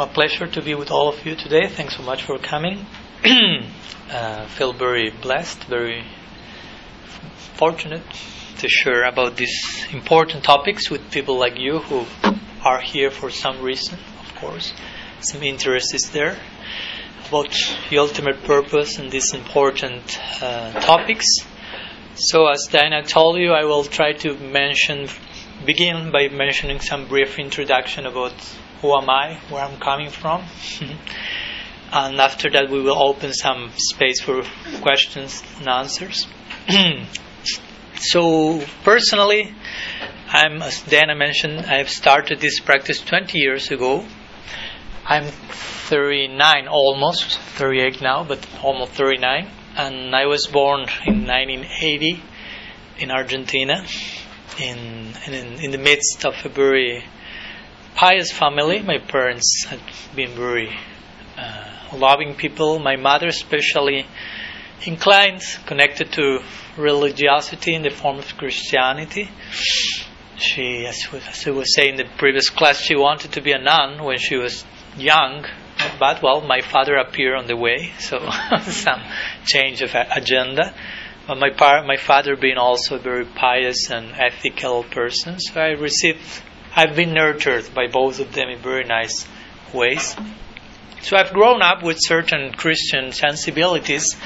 my pleasure to be with all of you today. Thanks so much for coming. uh, feel very blessed, very fortunate to share about these important topics with people like you who are here for some reason, of course. Some interest is there about the ultimate purpose and these important uh, topics. So, as Diana told you, I will try to mention, begin by mentioning some brief introduction about who am I, where I'm coming from. and after that, we will open some space for questions and answers. so, personally, I'm, as Dana mentioned, I've started this practice 20 years ago. I'm 39 almost, 38 now, but almost 39. And I was born in 1980 in Argentina, in, in, in the midst of a very pious family. My parents had been very uh, loving people. My mother, especially inclined, connected to religiosity in the form of Christianity. She, as I was saying in the previous class, she wanted to be a nun when she was young, but well, my father appeared on the way, so some change of agenda. But my par- my father being also a very pious and ethical person, so I received I've been nurtured by both of them in very nice ways. So I've grown up with certain Christian sensibilities,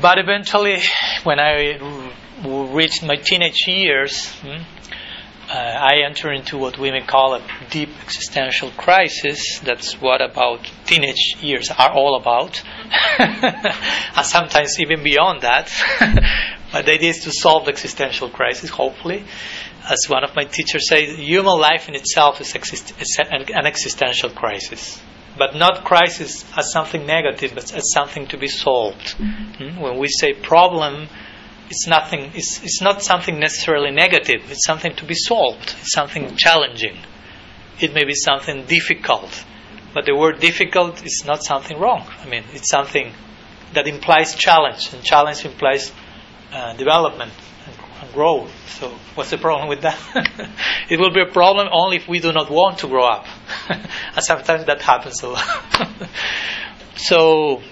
but eventually, when I reached my teenage years, hmm, uh, I enter into what we may call a deep existential crisis. That's what about teenage years are all about, and sometimes even beyond that. but the idea is to solve the existential crisis, hopefully as one of my teachers says, human life in itself is, exist- is an existential crisis. But not crisis as something negative, but as something to be solved. Mm-hmm. When we say problem, it's nothing. It's, it's not something necessarily negative. It's something to be solved. It's something challenging. It may be something difficult, but the word difficult is not something wrong. I mean, it's something that implies challenge, and challenge implies uh, development growth. So, what's the problem with that? it will be a problem only if we do not want to grow up. and sometimes that happens a lot. so,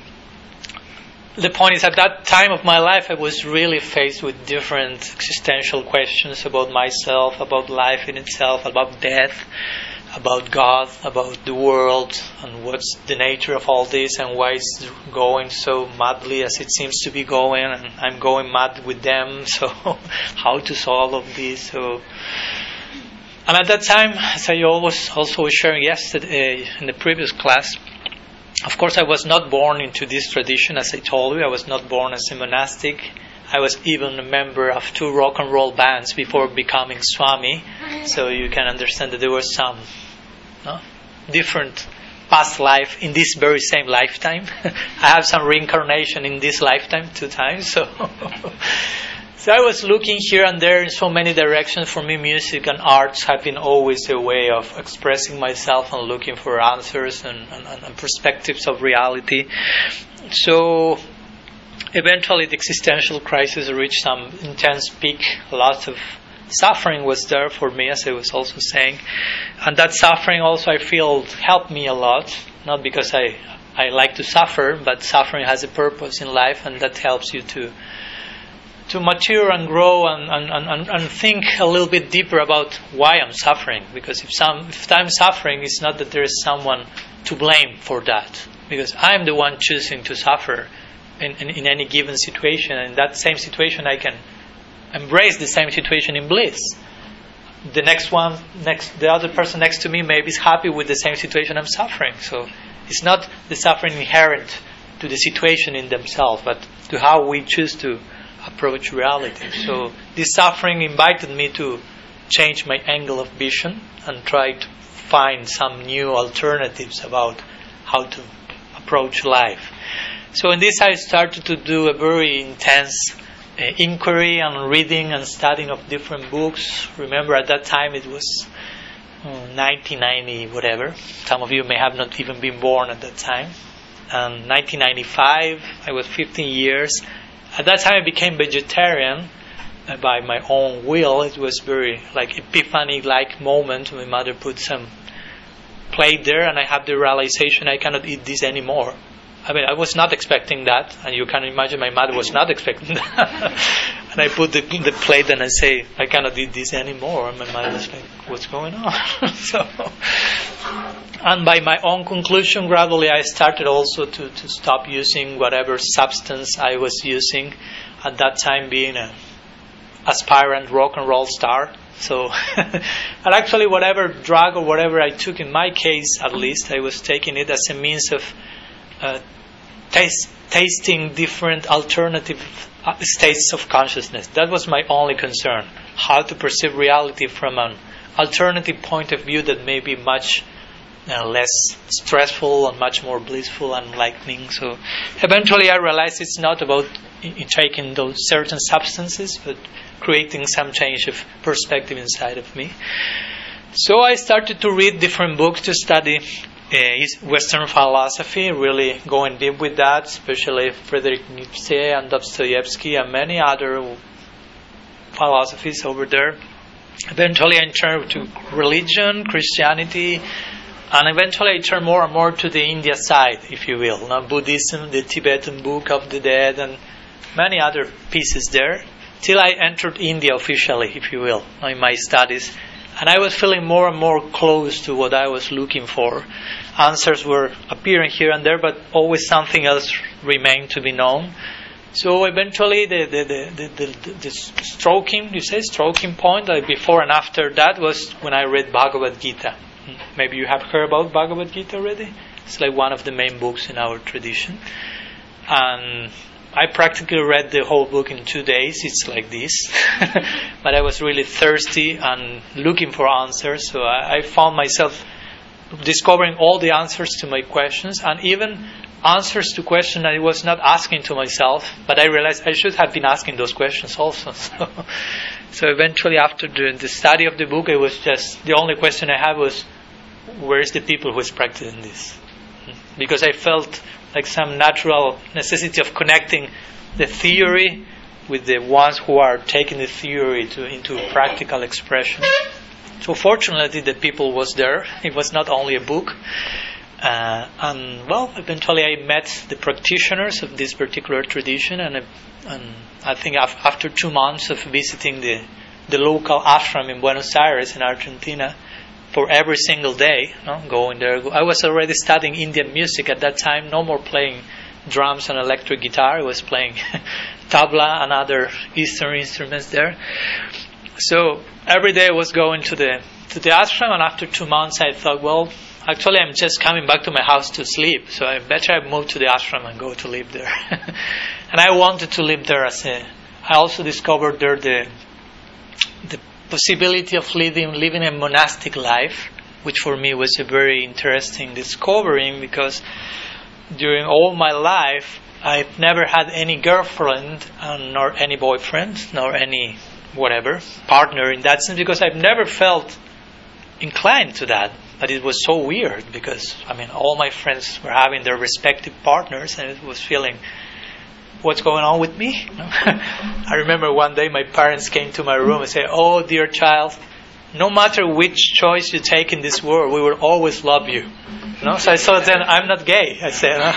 the point is, at that time of my life, I was really faced with different existential questions about myself, about life in itself, about death about God, about the world, and what's the nature of all this, and why it's going so madly as it seems to be going, and I'm going mad with them. So, how to solve all of this? So, and at that time, as I always also was sharing yesterday in the previous class, of course, I was not born into this tradition, as I told you. I was not born as a monastic. I was even a member of two rock and roll bands before becoming Swami. So you can understand that there was some no, different past life in this very same lifetime. I have some reincarnation in this lifetime two times. So, so I was looking here and there in so many directions. For me, music and arts have been always a way of expressing myself and looking for answers and, and, and perspectives of reality. So eventually the existential crisis reached some intense peak. Lots of suffering was there for me, as I was also saying. And that suffering also I feel helped me a lot. Not because I, I like to suffer, but suffering has a purpose in life and that helps you to to mature and grow and, and, and, and think a little bit deeper about why I'm suffering. Because if some if I'm suffering, it's not that there is someone to blame for that. Because I'm the one choosing to suffer in, in, in any given situation. And in that same situation, I can embrace the same situation in bliss. The next one, next, the other person next to me, maybe is happy with the same situation I'm suffering. So it's not the suffering inherent to the situation in themselves, but to how we choose to approach reality. So this suffering invited me to change my angle of vision and try to find some new alternatives about how to approach life. So in this, I started to do a very intense uh, inquiry and reading and studying of different books. Remember, at that time it was 1990, hmm, whatever. Some of you may have not even been born at that time. And 1995, I was 15 years. At that time, I became vegetarian uh, by my own will. It was very like epiphany-like moment. My mother put some plate there, and I have the realization I cannot eat this anymore. I mean, I was not expecting that, and you can imagine my mother was not expecting that. and I put the, the plate and I say, I cannot eat this anymore. And my mother was like, What's going on? so, and by my own conclusion, gradually I started also to, to stop using whatever substance I was using at that time, being a aspirant rock and roll star. So, and actually, whatever drug or whatever I took, in my case at least, I was taking it as a means of uh, taste, tasting different alternative uh, states of consciousness. That was my only concern. How to perceive reality from an alternative point of view that may be much uh, less stressful and much more blissful and enlightening. So eventually I realized it's not about taking those certain substances, but creating some change of perspective inside of me. So I started to read different books to study uh, Western philosophy, really going deep with that, especially Friedrich Nietzsche and Dostoevsky and many other philosophies over there. Eventually, I turned to religion, Christianity, and eventually I turned more and more to the India side, if you will. Now, Buddhism, the Tibetan Book of the Dead, and many other pieces there, till I entered India officially, if you will, in my studies. And I was feeling more and more close to what I was looking for answers were appearing here and there, but always something else remained to be known. So eventually, the the, the, the, the stroking, you say, stroking point, like before and after that, was when I read Bhagavad Gita. Maybe you have heard about Bhagavad Gita already. It's like one of the main books in our tradition. And I practically read the whole book in two days. It's like this. but I was really thirsty and looking for answers, so I, I found myself discovering all the answers to my questions and even answers to questions that I was not asking to myself, but I realized I should have been asking those questions also. So, so eventually, after the, the study of the book, it was just the only question I had was, where is the people who is practicing this? Hmm. Because I felt like some natural necessity of connecting the theory with the ones who are taking the theory to, into practical expression. So fortunately, the people was there. It was not only a book. Uh, and well, eventually I met the practitioners of this particular tradition, and, and I think after two months of visiting the the local ashram in Buenos Aires in Argentina for every single day, no, going there. I was already studying Indian music at that time. No more playing drums and electric guitar. I was playing tabla and other Eastern instruments there. So every day I was going to the to the ashram, and after two months I thought, well, actually I'm just coming back to my house to sleep, so I better I move to the ashram and go to live there. and I wanted to live there as a. I also discovered there the the possibility of living living a monastic life, which for me was a very interesting discovering because during all my life I've never had any girlfriend and nor any boyfriend nor any whatever partner in that sense because I've never felt inclined to that. But it was so weird because I mean all my friends were having their respective partners and it was feeling what's going on with me? I remember one day my parents came to my room and said, "Oh dear child, no matter which choice you take in this world, we will always love you." No? So I thought then I'm not gay. I said, I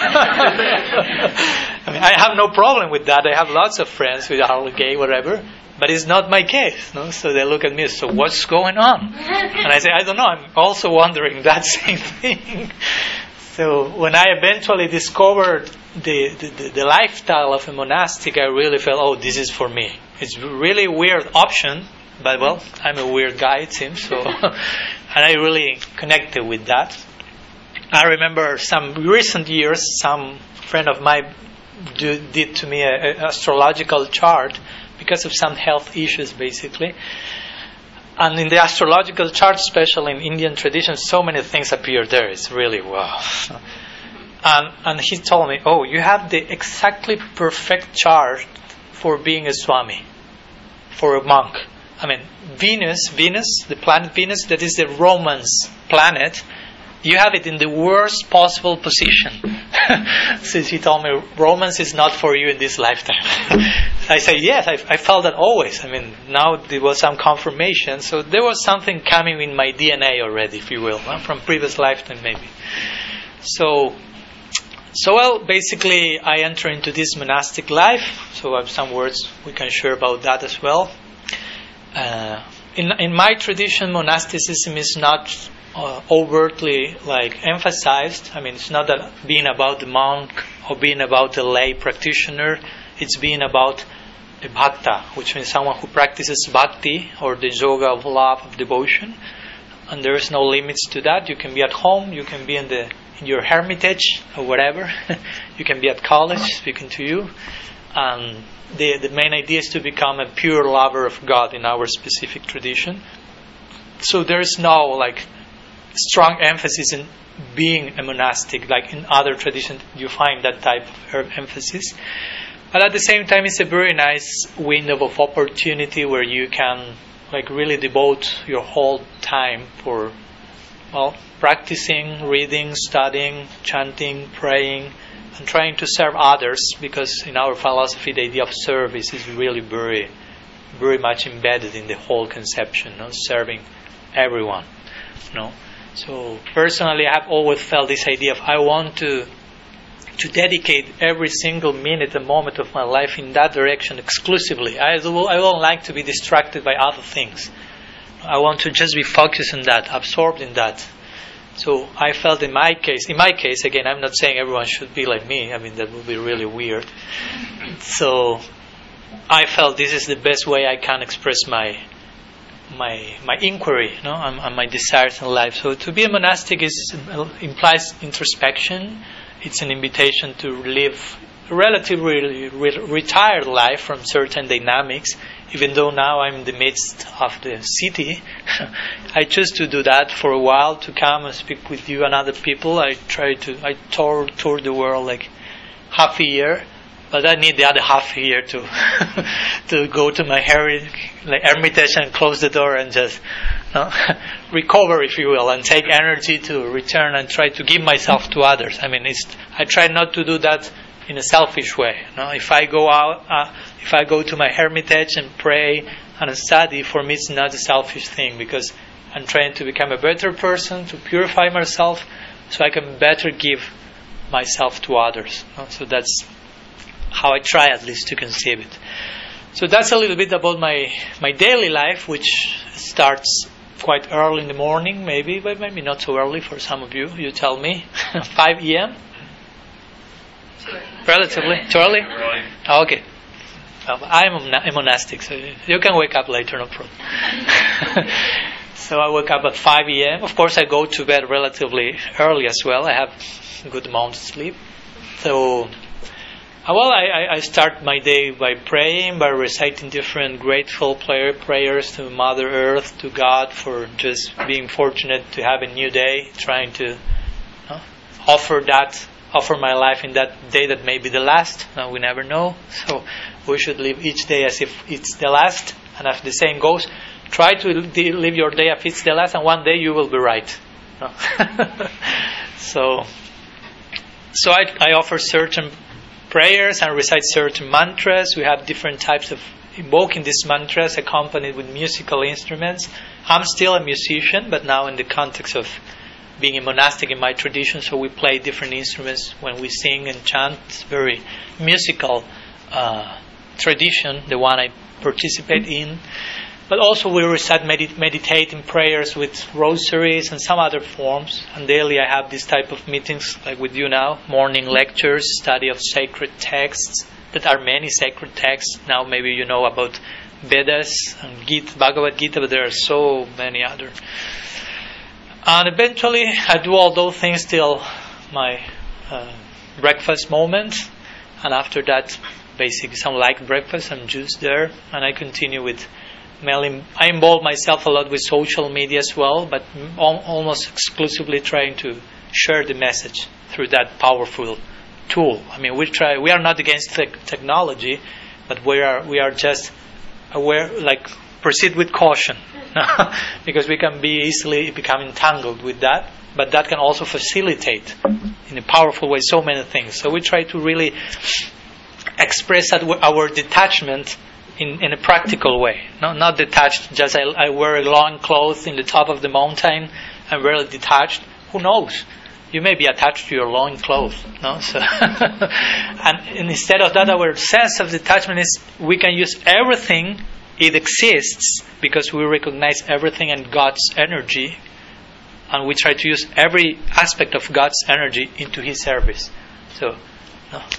mean, I have no problem with that. I have lots of friends who are gay, whatever. But it's not my case. No? So they look at me, so what's going on? And I say, I don't know, I'm also wondering that same thing. so when I eventually discovered the, the, the, lifestyle of a monastic, I really felt, oh, this is for me. It's really weird option, but well, I'm a weird guy, it seems. So, and I really connected with that. I remember some recent years, some friend of mine do, did to me an astrological chart because of some health issues, basically. And in the astrological chart, especially in Indian tradition, so many things appear there. It's really wow. And, and he told me, Oh, you have the exactly perfect chart for being a Swami, for a monk. I mean, Venus, Venus, the planet Venus, that is the Romance planet, you have it in the worst possible position. Since he told me romance is not for you in this lifetime. I say, yes, I, I, felt that always. I mean, now there was some confirmation. So there was something coming in my DNA already, if you will, from previous lifetime maybe. So, so well, basically, I enter into this monastic life. So I have some words we can share about that as well. Uh, in, in my tradition, monasticism is not uh, overtly like emphasized. I mean, it's not that being about the monk or being about the lay practitioner. It's being about a bhakta, which means someone who practices bhakti or the yoga of love, of devotion. And there is no limits to that. You can be at home, you can be in the in your hermitage or whatever. you can be at college speaking to you. And the the main idea is to become a pure lover of God in our specific tradition. So there is no like strong emphasis in being a monastic, like in other traditions, you find that type of emphasis. But at the same time, it's a very nice window of opportunity where you can, like, really devote your whole time for, well, practicing, reading, studying, chanting, praying, and trying to serve others. Because in our philosophy, the idea of service is really very, very much embedded in the whole conception, of serving everyone. Know? So personally, I've always felt this idea of I want to to dedicate every single minute and moment of my life in that direction exclusively. I, will, I don't like to be distracted by other things. I want to just be focused on that, absorbed in that. So I felt in my case, in my case, again, I'm not saying everyone should be like me. I mean, that would be really weird. So I felt this is the best way I can express my my my inquiry, no, on, on, my desires in life. So to be a monastic is implies introspection. It's an invitation to live a relatively re- retired life from certain dynamics. Even though now I'm in the midst of the city, I choose to do that for a while to come and speak with you and other people. I try to I tour tour the world like half a year but I need the other half here to to go to my hermitage and close the door and just recover, if you will, and take energy to return and try to give myself to others. I mean, I try not to do that in a selfish way. No? If I go out, uh, if I go to my hermitage and pray and study, for me it's not a selfish thing because I'm trying to become a better person, to purify myself, so I can better give myself to others. No? So that's how I try at least to conceive it. So that's a little bit about my, my daily life, which starts quite early in the morning, maybe, but maybe not so early for some of you. You tell me. 5 a.m.? Relatively? Too early? Okay. Well, I'm a monastic, so you can wake up later, no problem. so I wake up at 5 a.m. Of course, I go to bed relatively early as well. I have a good amount of sleep. So well, I, I start my day by praying, by reciting different grateful prayer, prayers to Mother Earth, to God for just being fortunate to have a new day, trying to uh, offer that, offer my life in that day that may be the last. Uh, we never know. So we should live each day as if it's the last. And as the saying goes, try to live your day as if it's the last, and one day you will be right. so, so I, I offer certain prayers and recite certain mantras. We have different types of invoking these mantras accompanied with musical instruments. I'm still a musician, but now in the context of being a monastic in my tradition, so we play different instruments when we sing and chant. It's very musical uh, tradition, the one I participate in. But also we recite medit- meditating prayers with rosaries and some other forms. And daily I have this type of meetings like with you now, morning lectures, study of sacred texts. That are many sacred texts. Now maybe you know about Vedas and Gita, Bhagavad Gita, but there are so many other. And eventually I do all those things till my uh, breakfast moment. And after that, basically some light breakfast, some juice there, and I continue with I involve myself a lot with social media as well, but almost exclusively trying to share the message through that powerful tool. I mean, we try. We are not against te- technology, but we are we are just aware. Like proceed with caution. because we can be easily become entangled with that. But that can also facilitate, in a powerful way, so many things. So we try to really express our detachment in, in a practical way. No, not detached, just I, I wear a long clothes in the top of the mountain, I'm really detached. Who knows? You may be attached to your long clothes. No? So and, and instead of that, our sense of detachment is we can use everything, it exists because we recognize everything in God's energy and we try to use every aspect of God's energy into His service. So,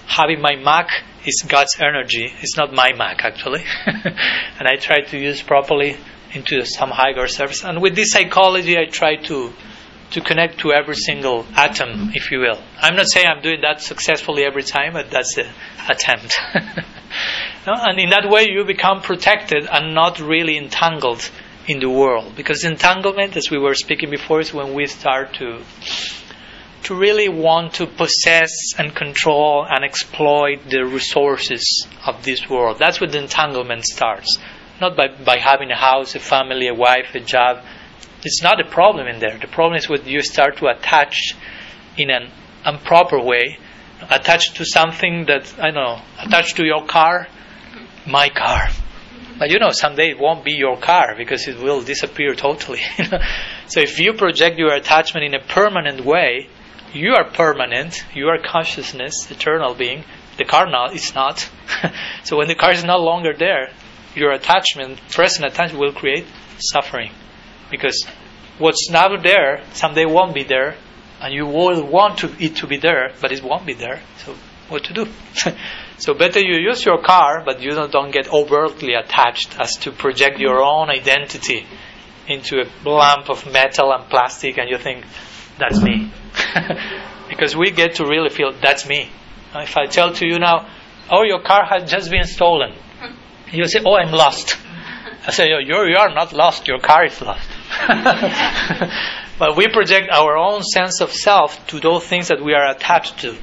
having my Mac is God's energy. It's not my Mac actually, and I try to use properly into some higher service. And with this psychology, I try to to connect to every single atom, if you will. I'm not saying I'm doing that successfully every time, but that's the attempt. no? And in that way, you become protected and not really entangled in the world. Because entanglement, as we were speaking before, is when we start to to really want to possess and control and exploit the resources of this world. That's where the entanglement starts. Not by, by having a house, a family, a wife, a job. It's not a problem in there. The problem is when you start to attach in an improper way, attached to something that, I don't know, attached to your car, my car. But you know, someday it won't be your car because it will disappear totally. so if you project your attachment in a permanent way, you are permanent, you are consciousness, eternal being. The car not is not. so when the car is no longer there, your attachment, present attachment, will create suffering. Because what's not there someday won't be there, and you will want to, it to be there, but it won't be there. So what to do? so better you use your car, but you don't, don't get overtly attached as to project your own identity into a lump of metal and plastic, and you think that's me. because we get to really feel that's me. If I tell to you now, oh, your car has just been stolen, you say, oh, I'm lost. I say, oh, you're, you are not lost, your car is lost. but we project our own sense of self to those things that we are attached to.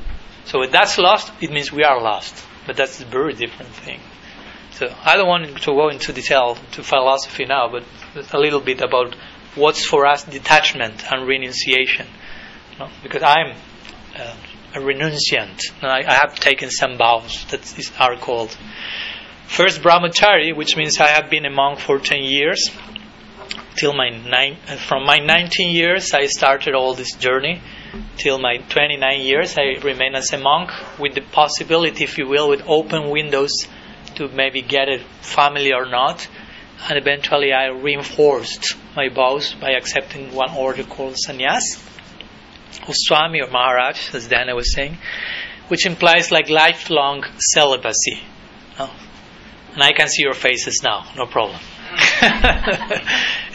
So if that's lost, it means we are lost. But that's a very different thing. So I don't want to go into detail to philosophy now, but a little bit about what's for us detachment and renunciation. No? Because I'm uh, a renunciant. I, I, have taken some vows that is, are called. First, brahmachari, which means I have been a monk for 10 years. Till my nine, uh, from my 19 years, I started all this journey. Till my 29 years, I remain as a monk with the possibility, if you will, with open windows to maybe get a family or not and eventually I reinforced my vows by accepting one order called sannyas, or Swami or Maharaj, as Dana was saying, which implies like lifelong celibacy. And I can see your faces now, no problem.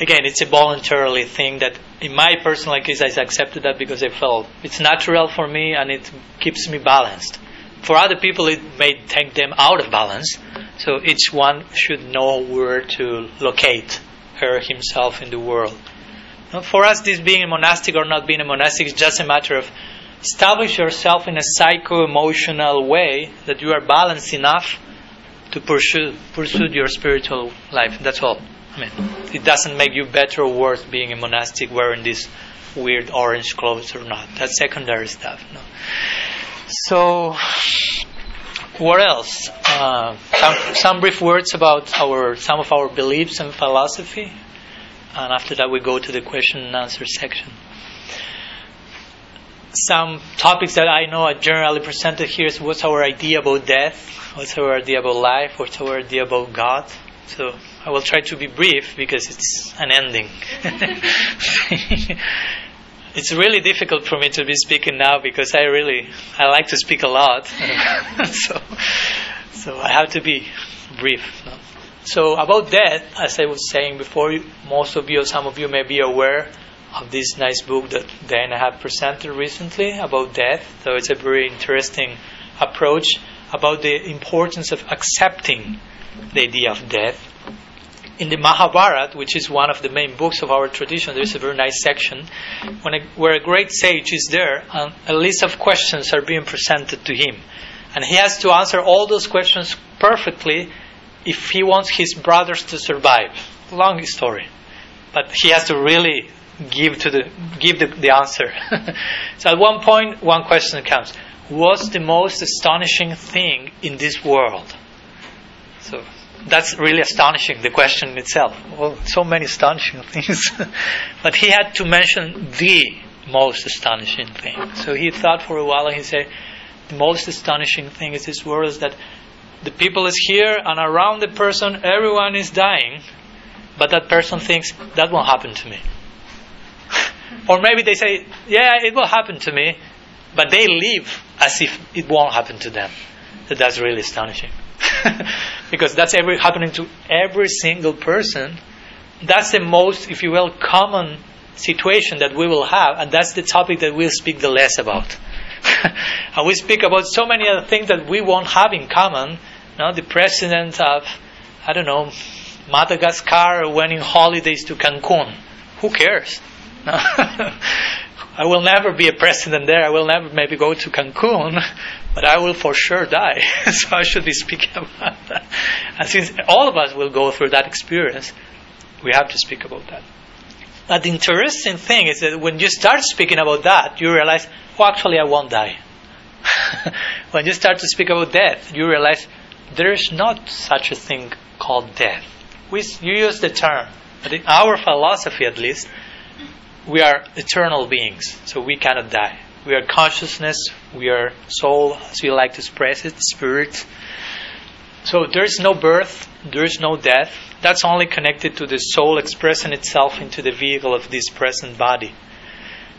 Again, it's a voluntarily thing that, in my personal case, I accepted that because I felt it's natural for me and it keeps me balanced. For other people, it may take them out of balance, so each one should know where to locate her himself in the world. Now, for us, this being a monastic or not being a monastic is just a matter of establish yourself in a psycho-emotional way that you are balanced enough to pursue pursue your spiritual life. That's all. I mean, it doesn't make you better or worse being a monastic wearing these weird orange clothes or not. That's secondary stuff. No. So what else? Uh, some, some brief words about our some of our beliefs and philosophy, and after that we go to the question and answer section. Some topics that I know are generally presented here is what's our idea about death, what's our idea about life, what's our idea about God. So I will try to be brief because it's an ending. it's really difficult for me to be speaking now because I really I like to speak a lot, so so I have to be brief. So about that, as I was saying before, most of you, some of you may be aware of this nice book that Diana have presented recently about death. So it's a very interesting approach about the importance of accepting the idea of death in the Mahabharata, which is one of the main books of our tradition, there's a very nice section a, where a great sage is there and a list of questions are being presented to him. And he has to answer all those questions perfectly if he wants his brothers to survive. Long story. but he has to really give to the give the, the answer. so at one point, one question comes: What's the most astonishing thing in this world? So that's really astonishing. The question itself. Well, so many astonishing things, but he had to mention the most astonishing thing. So he thought for a while, and he said, "The most astonishing thing is this world is that." The people is here, and around the person, everyone is dying, but that person thinks that won't happen to me. or maybe they say, Yeah, it will happen to me, but they live as if it won't happen to them. So that's really astonishing. because that's every, happening to every single person. That's the most, if you will, common situation that we will have, and that's the topic that we'll speak the less about. and we speak about so many other things that we won't have in common. You the president of, I don't know, Madagascar went in holidays to Cancun. Who cares? I will never be a president there. I will never maybe go to Cancun, but I will for sure die. so I should be speaking about that. And since all of us will go through that experience, we have to speak about that. But the interesting thing is that when you start speaking about that, you realize, oh, actually, I won't die. when you start to speak about death, you realize there is not such a thing called death. We, you use the term, but in our philosophy at least, we are eternal beings, so we cannot die. We are consciousness, we are soul, as we like to express it, spirit. So there is no birth, there is no death. That's only connected to the soul expressing itself into the vehicle of this present body.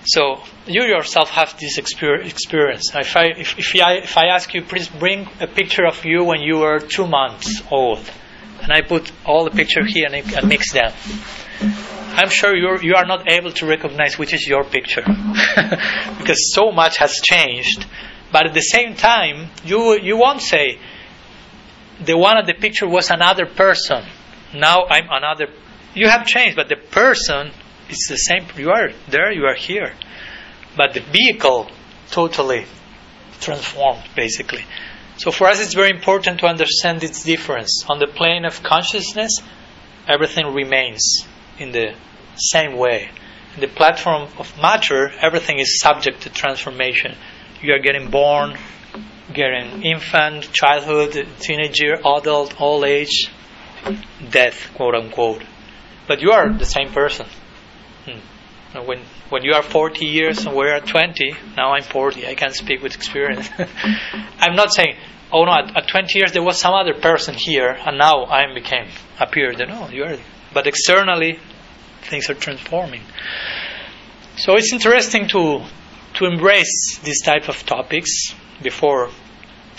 So you yourself have this experience. If I, if, if, I, if I ask you, please bring a picture of you when you were two months old, and I put all the picture here and, and mix them, I'm sure you're, you are not able to recognize which is your picture because so much has changed. But at the same time, you you won't say the one of the picture was another person. Now I'm another. You have changed, but the person is the same. You are there. You are here, but the vehicle totally transformed, basically. So for us, it's very important to understand its difference. On the plane of consciousness, everything remains in the same way. In the platform of matter, everything is subject to transformation. You are getting born, getting infant, childhood, teenager, adult, old age, death, quote unquote. But you are the same person. Hmm. When when you are 40 years and we're 20, now I'm 40. I can speak with experience. I'm not saying, oh no, at, at, 20 years there was some other person here, and now I became appeared. No, you are. But externally, things are transforming. So it's interesting to to embrace these type of topics before.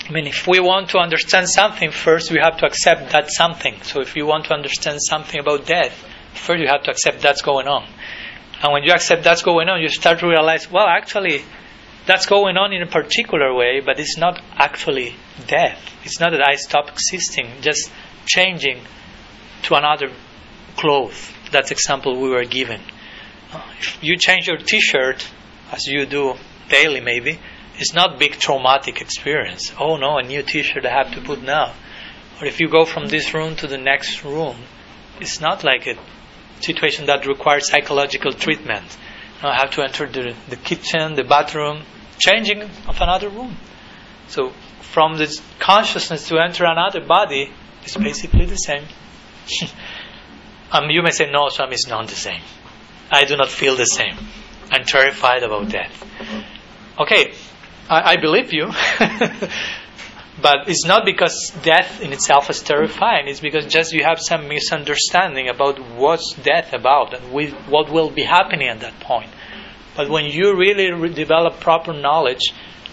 I mean, if we want to understand something, first we have to accept that something. So if you want to understand something about death, first you have to accept that's going on. And when you accept that's going on, you start to realize, well, actually, that's going on in a particular way, but it's not actually death. It's not that I stop existing, just changing to another cloth that's example we were given. If you change your T-shirt, as you do daily, maybe it's not big traumatic experience. Oh no, a new T-shirt I have to put now. Or if you go from this room to the next room, it's not like a situation that requires psychological treatment. I have to enter the, the kitchen, the bathroom, changing of another room. So from this consciousness to enter another body is basically the same. Um, you may say, no, Swami, it's not the same. I do not feel the same. I'm terrified about death. Okay, I, I believe you. but it's not because death in itself is terrifying. It's because just you have some misunderstanding about what's death about and what will be happening at that point. But when you really re- develop proper knowledge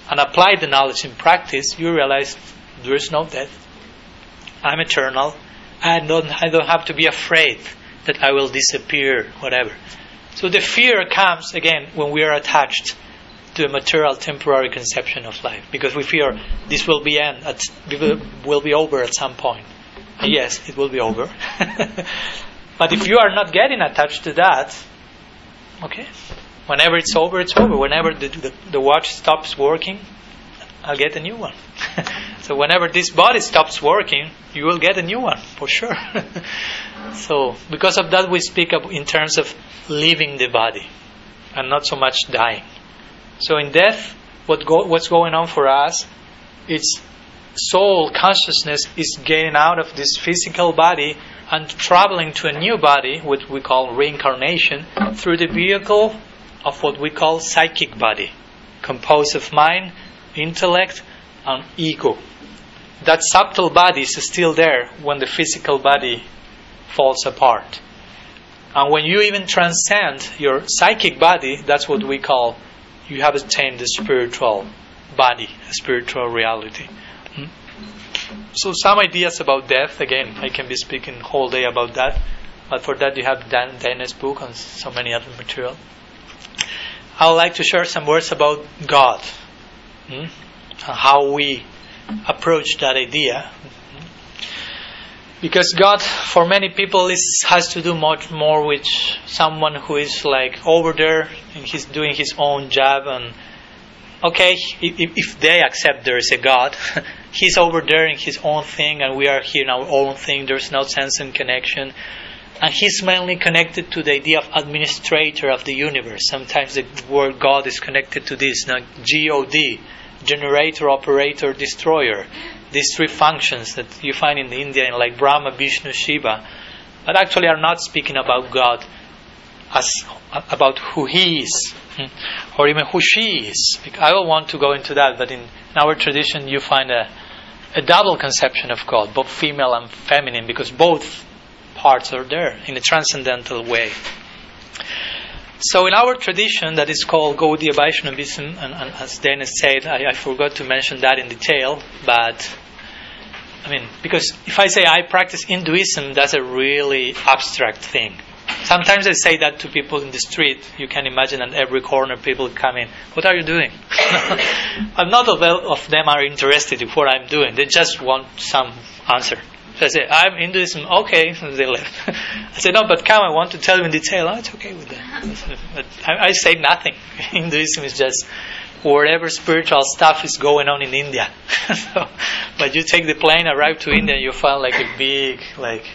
and apply the knowledge in practice, you realize there is no death. I'm eternal. I don't, I don't have to be afraid that I will disappear, whatever. So the fear comes again when we are attached to a material temporary conception of life because we fear this will be end at, will be over at some point. yes, it will be over. but if you are not getting attached to that, okay, whenever it's over, it's over. Whenever the, the, the watch stops working, I'll get a new one. so whenever this body stops working, you will get a new one for sure. So, because of that, we speak of in terms of leaving the body and not so much dying. So, in death, what go, what's going on for us It's soul consciousness is getting out of this physical body and traveling to a new body, which we call reincarnation, through the vehicle of what we call psychic body, composed of mind, intellect, and ego. That subtle body is still there when the physical body falls apart. And when you even transcend your psychic body, that's what we call you have attained the spiritual body, spiritual reality. Hmm? So some ideas about death. Again, I can be speaking whole day about that, but for that you have Dan Dana's book and so many other material. I would like to share some words about God, hmm? how we approach that idea. Because God, for many people, is, has to do much more with someone who is like over there and he's doing his own job. And okay, if, if they accept there is a God, he's over there in his own thing, and we are here in our own thing. There's no sense in connection. And he's mainly connected to the idea of administrator of the universe. Sometimes the word God is connected to this, now G O D, generator, operator, destroyer. These three functions that you find in the India, in like Brahma, Vishnu, Shiva, but actually are not speaking about God as about who He is, hmm, or even who she is. I don't want to go into that, but in our tradition, you find a, a double conception of God, both female and feminine, because both parts are there in a transcendental way. So in our tradition that is called Gaudiya Vaishnavism, and, and as Dennis said, I, I, forgot to mention that in detail, but I mean, because if I say I practice Hinduism, that's a really abstract thing. Sometimes I say that to people in the street. You can imagine at every corner people come in. What are you doing? of, of them are interested in what I'm doing. They just want some answer. So I said, I'm Hinduism. Okay, they left. I said, no, but come, I want to tell you in detail. Oh, it's okay with that. But I, I say nothing. Hinduism is just whatever spiritual stuff is going on in India. so, but you take the plane, arrive to India, you find like a big, like,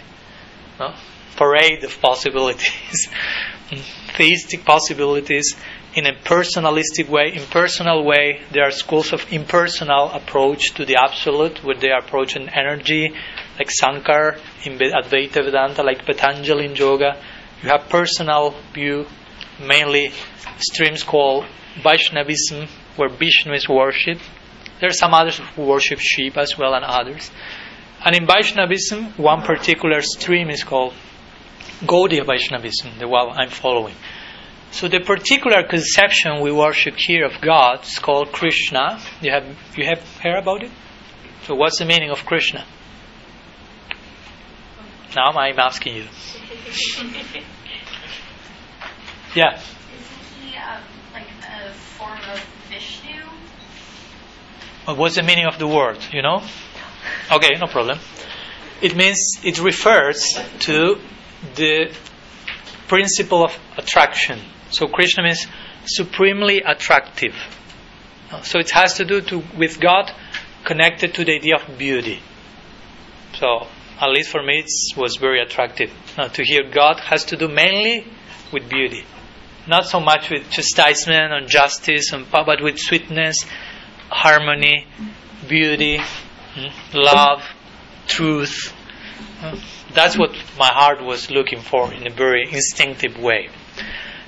no, parade of possibilities, theistic possibilities in a personalistic way. Impersonal way, there are schools of impersonal approach to the absolute, where they approach an energy like Sankar in Advaita Vedanta, like Patanjali in Yoga. You have personal view, mainly streams called Vaishnavism, where Vishnu is worshipped. There are some others who worship Shiva as well and others. And in Vaishnavism, one particular stream is called Gaudiya Vaishnavism, the one I'm following. So the particular conception we worship here of God is called Krishna. You have you have heard about it? So what's the meaning of Krishna? Now I'm asking you. yeah. Isn't he um, like a form of Vishnu? What's the meaning of the word? You know? Okay, no problem. It means it refers to the principle of attraction. So Krishna means supremely attractive. So it has to do to, with God connected to the idea of beauty. So at least for me, it was very attractive. Now, to hear God has to do mainly with beauty, not so much with chastisement and justice, and, but with sweetness, harmony, beauty, hmm, love, truth. That's what my heart was looking for in a very instinctive way.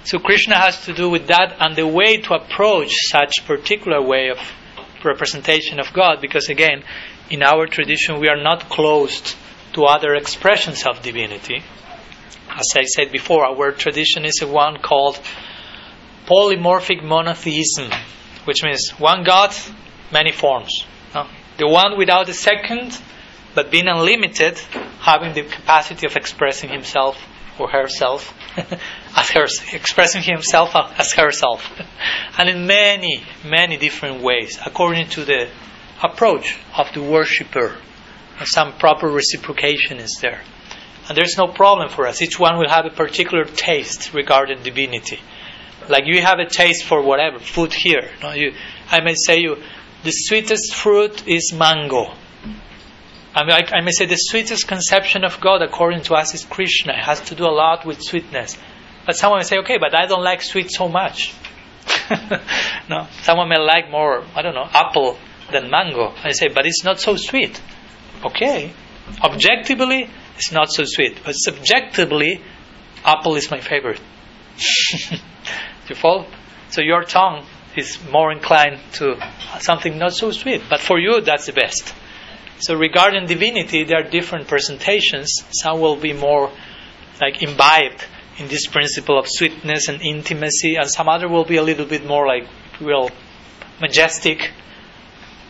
So Krishna has to do with that and the way to approach such particular way of representation of God because again in our tradition we are not closed to other expressions of divinity. As I said before, our tradition is one called polymorphic monotheism, which means one God, many forms. No? The one without a second, but being unlimited, having the capacity of expressing himself or herself as her, expressing himself as herself, and in many, many different ways, according to the approach of the worshipper some proper reciprocation is there. And there's no problem for us. Each one will have a particular taste regarding divinity. Like you have a taste for whatever, food here. No? You, I may say you, the sweetest fruit is mango. I, mean, I, I, may say the sweetest conception of God according to us is Krishna. It has to do a lot with sweetness. But someone may say, okay, but I don't like sweet so much. no, someone may like more, I don't know, apple than mango. I say, but it's not so sweet. Okay, objectively, it's not so sweet, but subjectively, apple is my favorite. you follow? So your tongue is more inclined to something not so sweet, but for you, that's the best. So regarding divinity, there are different presentations. Some will be more like imbibed in this principle of sweetness and intimacy, and some other will be a little bit more like real majestic.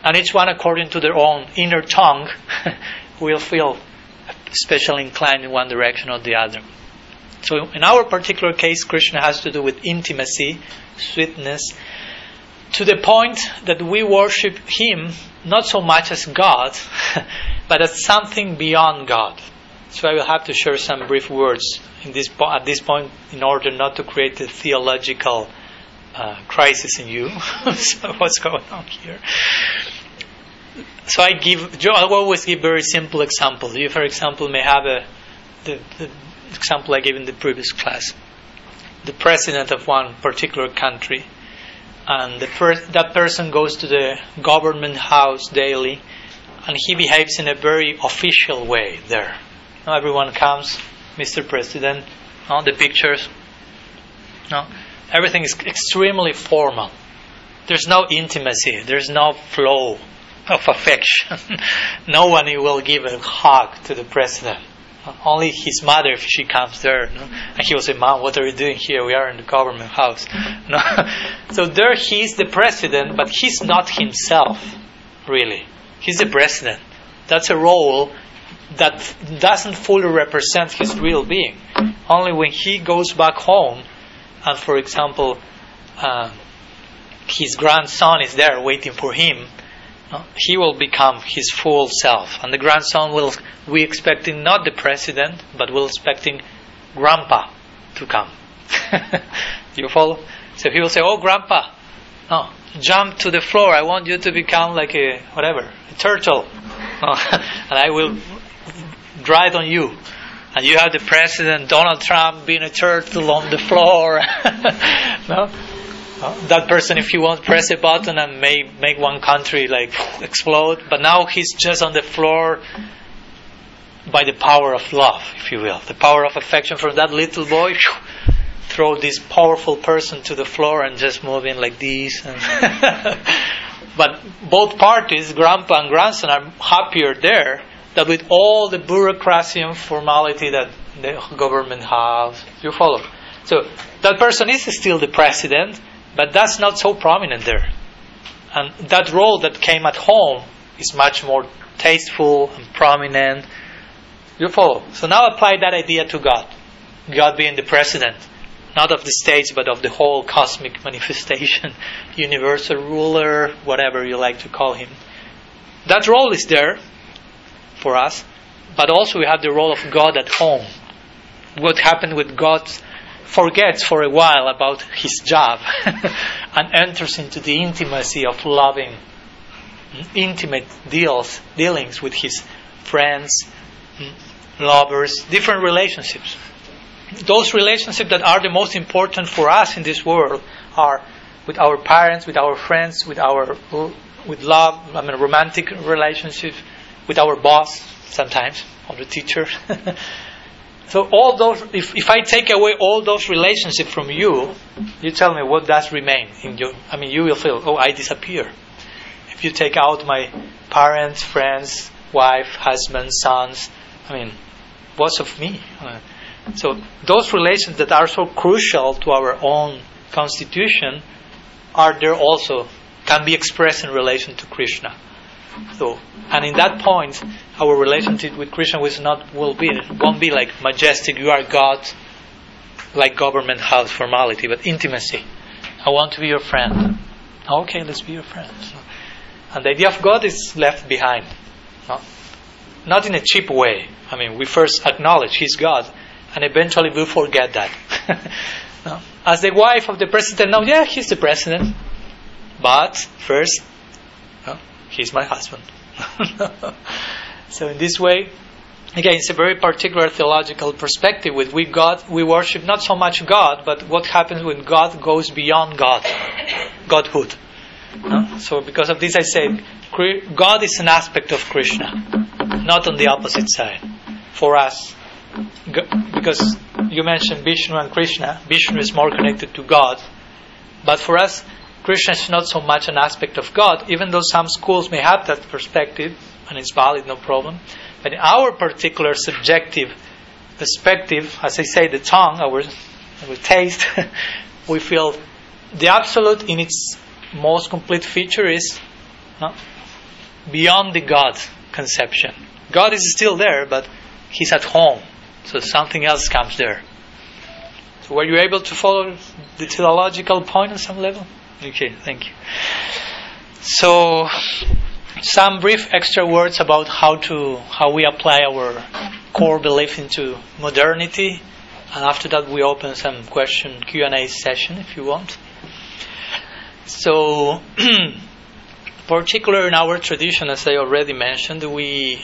And each one, according to their own inner tongue, will feel especially inclined in one direction or the other. So, in our particular case, Krishna has to do with intimacy, sweetness, to the point that we worship Him not so much as God, but as something beyond God. So I will have to share some brief words this po- at this point in order not to create a theological uh, crisis in you. so what's going on here? So I give. I always give very simple examples. You, for example, may have a the, the example I gave in the previous class. The president of one particular country, and per- that person goes to the government house daily, and he behaves in a very official way there. Now everyone comes, Mr. President, on the pictures. No, everything is extremely formal. There's no intimacy. There's no flow of affection. no one will give a hug to the president. Only his mother, if she comes there, no? and he will say, "Mom, what are you doing here? We are in the government house." No? so there, he is the president, but he's not himself, really. He's the president. That's a role that doesn't fully represent his real being. Only when he goes back home, and for example, uh, his grandson is there waiting for him, uh, he will become his full self. And the grandson will, we expecting not the president, but we're expecting grandpa to come. you follow? So he will say, Oh, grandpa, no, jump to the floor. I want you to become like a, whatever, a turtle. and I will drive on you. And you have the president Donald Trump being a turtle on the floor. no? that person, if you want, press a button and may make one country like explode. But now he's just on the floor by the power of love, if you will, the power of affection from that little boy. Throw this powerful person to the floor and just move in like this. but both parties, grandpa and grandson, are happier there than with all the bureaucracy and formality that the government has. You follow? So that person is still the president, but that's not so prominent there. And that role that came at home is much more tasteful and prominent. You follow? So now apply that idea to God. God being the president, not of the states, but of the whole cosmic manifestation, universal ruler, whatever you like to call him. That role is there for us, but also we have the role of God at home. What happened with God forgets for a while about his job and enters into the intimacy of loving, intimate deals, dealings with his friends, lovers, different relationships. Those relationships that are the most important for us in this world are with our parents, with our friends, with our with love, I mean romantic relationships, with our boss sometimes, or the teacher. So all those, if, if I take away all those relationships from you, you tell me what does remain in you. I mean, you will feel, oh, I disappear. If you take out my parents, friends, wife, husband, sons, I mean, what's of me? Uh, so those relations that are so crucial to our own constitution are there also, can be expressed in relation to Krishna. So, and in that point, our relationship with Krishna will not will be won't be like majestic. You are God, like government house formality, but intimacy. I want to be your friend. Okay, let's be your friend. And the idea of God is left behind, no? not in a cheap way. I mean, we first acknowledge He's God, and eventually we'll forget that. no? As the wife of the president, now, yeah, He's the president, but first He's my husband. So in this way, again, it's a very particular theological perspective. With we God, we worship not so much God, but what happens when God goes beyond God, Godhood. No? So because of this, I say God is an aspect of Krishna, not on the opposite side. For us, because you mentioned Vishnu and Krishna, Vishnu is more connected to God, but for us, Krishna is not so much an aspect of God, even though some schools may have that perspective, and it's valid, no problem. But in our particular subjective perspective, as I say, the tongue, our, our taste, we feel the absolute in its most complete feature is no, beyond the God conception. God is still there, but He's at home, so something else comes there. So, were you able to follow the theological point on some level? Okay, thank you. So, some brief extra words about how to how we apply our core belief into modernity, and after that we open some question Q and A session if you want. So, particular in our tradition, as I already mentioned, we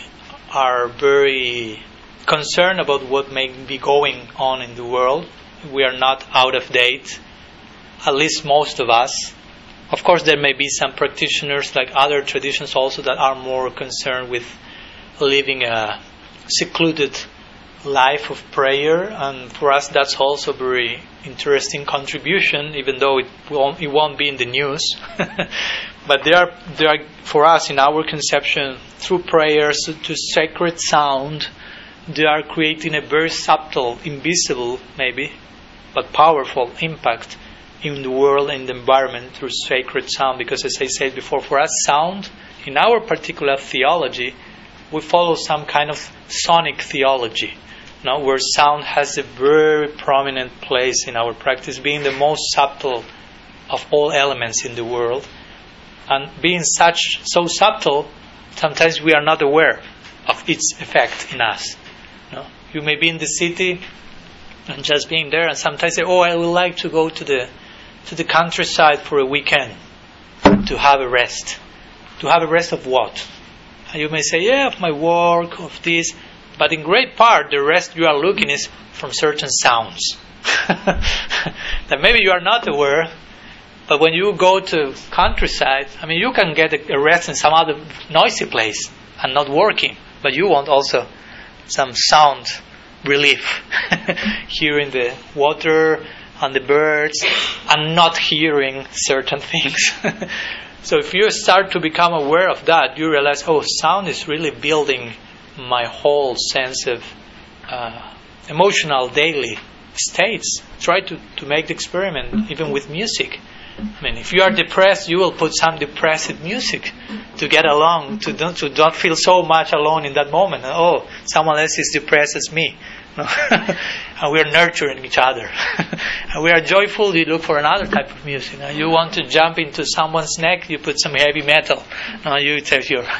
are very concerned about what may be going on in the world. We are not out of date, at least most of us. Of course, there may be some practitioners, like other traditions, also that are more concerned with living a secluded life of prayer, and for us, that's also a very interesting contribution, even though it won't, it won't be in the news. but there are, there are, for us, in our conception, through prayers to sacred sound, they are creating a very subtle, invisible, maybe, but powerful impact in the world and the environment through sacred sound. Because, as I said before, for us, sound, in our particular theology, we follow some kind of sonic theology where sound has a very prominent place in our practice, being the most subtle of all elements in the world, and being such so subtle, sometimes we are not aware of its effect in us. You may be in the city and just being there, and sometimes say, "Oh, I would like to go to the to the countryside for a weekend to have a rest." To have a rest of what? And you may say, "Yeah, of my work, of this." But in great part, the rest you are looking is from certain sounds that maybe you are not aware. But when you go to countryside, I mean, you can get a rest in some other noisy place and not working, but you want also some sound relief, hearing the water and the birds and not hearing certain things. so if you start to become aware of that, you realize, oh, sound is really building my whole sense of uh, emotional daily states. Try to, to make the experiment even with music. I mean, if you are depressed, you will put some depressed music to get along, to don't, to don't feel so much alone in that moment. Oh, someone else is depressed as me. Uh, and we are nurturing each other. and we are joyful, you look for another type of music. Now, you want to jump into someone's neck, you put some heavy metal. Now, you tell your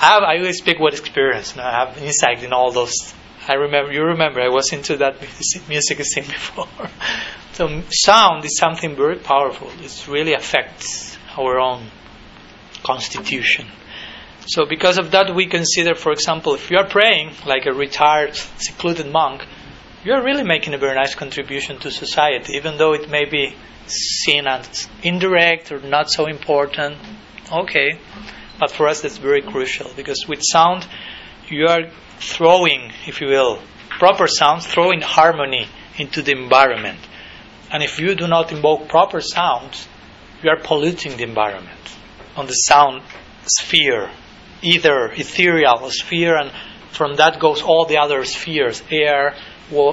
I, I always speak with experience. And I have insight in all those. I remember, you remember, I was into that music scene before. so sound is something very powerful. It really affects our own constitution. So because of that, we consider, for example, if you are praying like a retired, secluded monk, you are really making a very nice contribution to society, even though it may be seen as indirect or not so important. Okay, but for us, that's very crucial because with sound, you are throwing, if you will, proper sound, throwing harmony into the environment. And if you do not invoke proper sounds, you are polluting the environment on the sound sphere, either ethereal sphere, and from that goes all the other spheres air,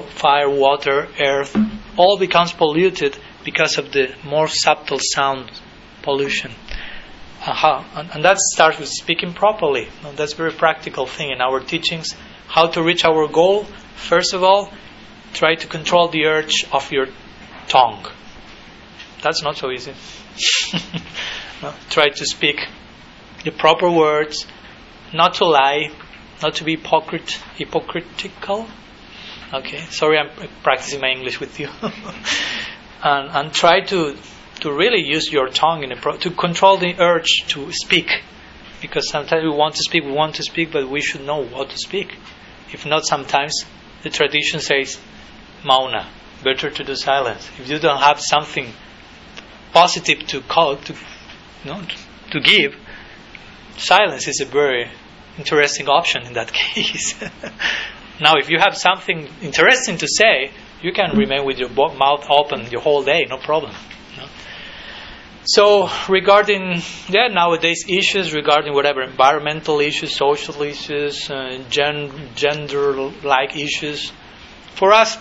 fire, water, earth, all becomes polluted because of the more subtle sound pollution. Uh, and, and that starts with speaking properly. That's a very practical thing in our teachings. How to reach our goal? First of all, try to control the urge of your tongue. That's not so easy. no? Try to speak the proper words, not to lie, not to be hypocritical. Okay, sorry, I'm practicing my English with you. and, and try to to really use your tongue in a pro- to control the urge to speak Because sometimes we want to speak, we want to speak, but we should know what to speak. If not, sometimes the tradition says, mauna, better to do silence. If you don't have something positive to call, to, you know, to give, silence is a very interesting option in that case. now, if you have something interesting to say, you can remain with your mouth open the whole day, no problem. So, regarding yeah, nowadays issues regarding whatever environmental issues, social issues, uh, gen- gender-like issues, for us,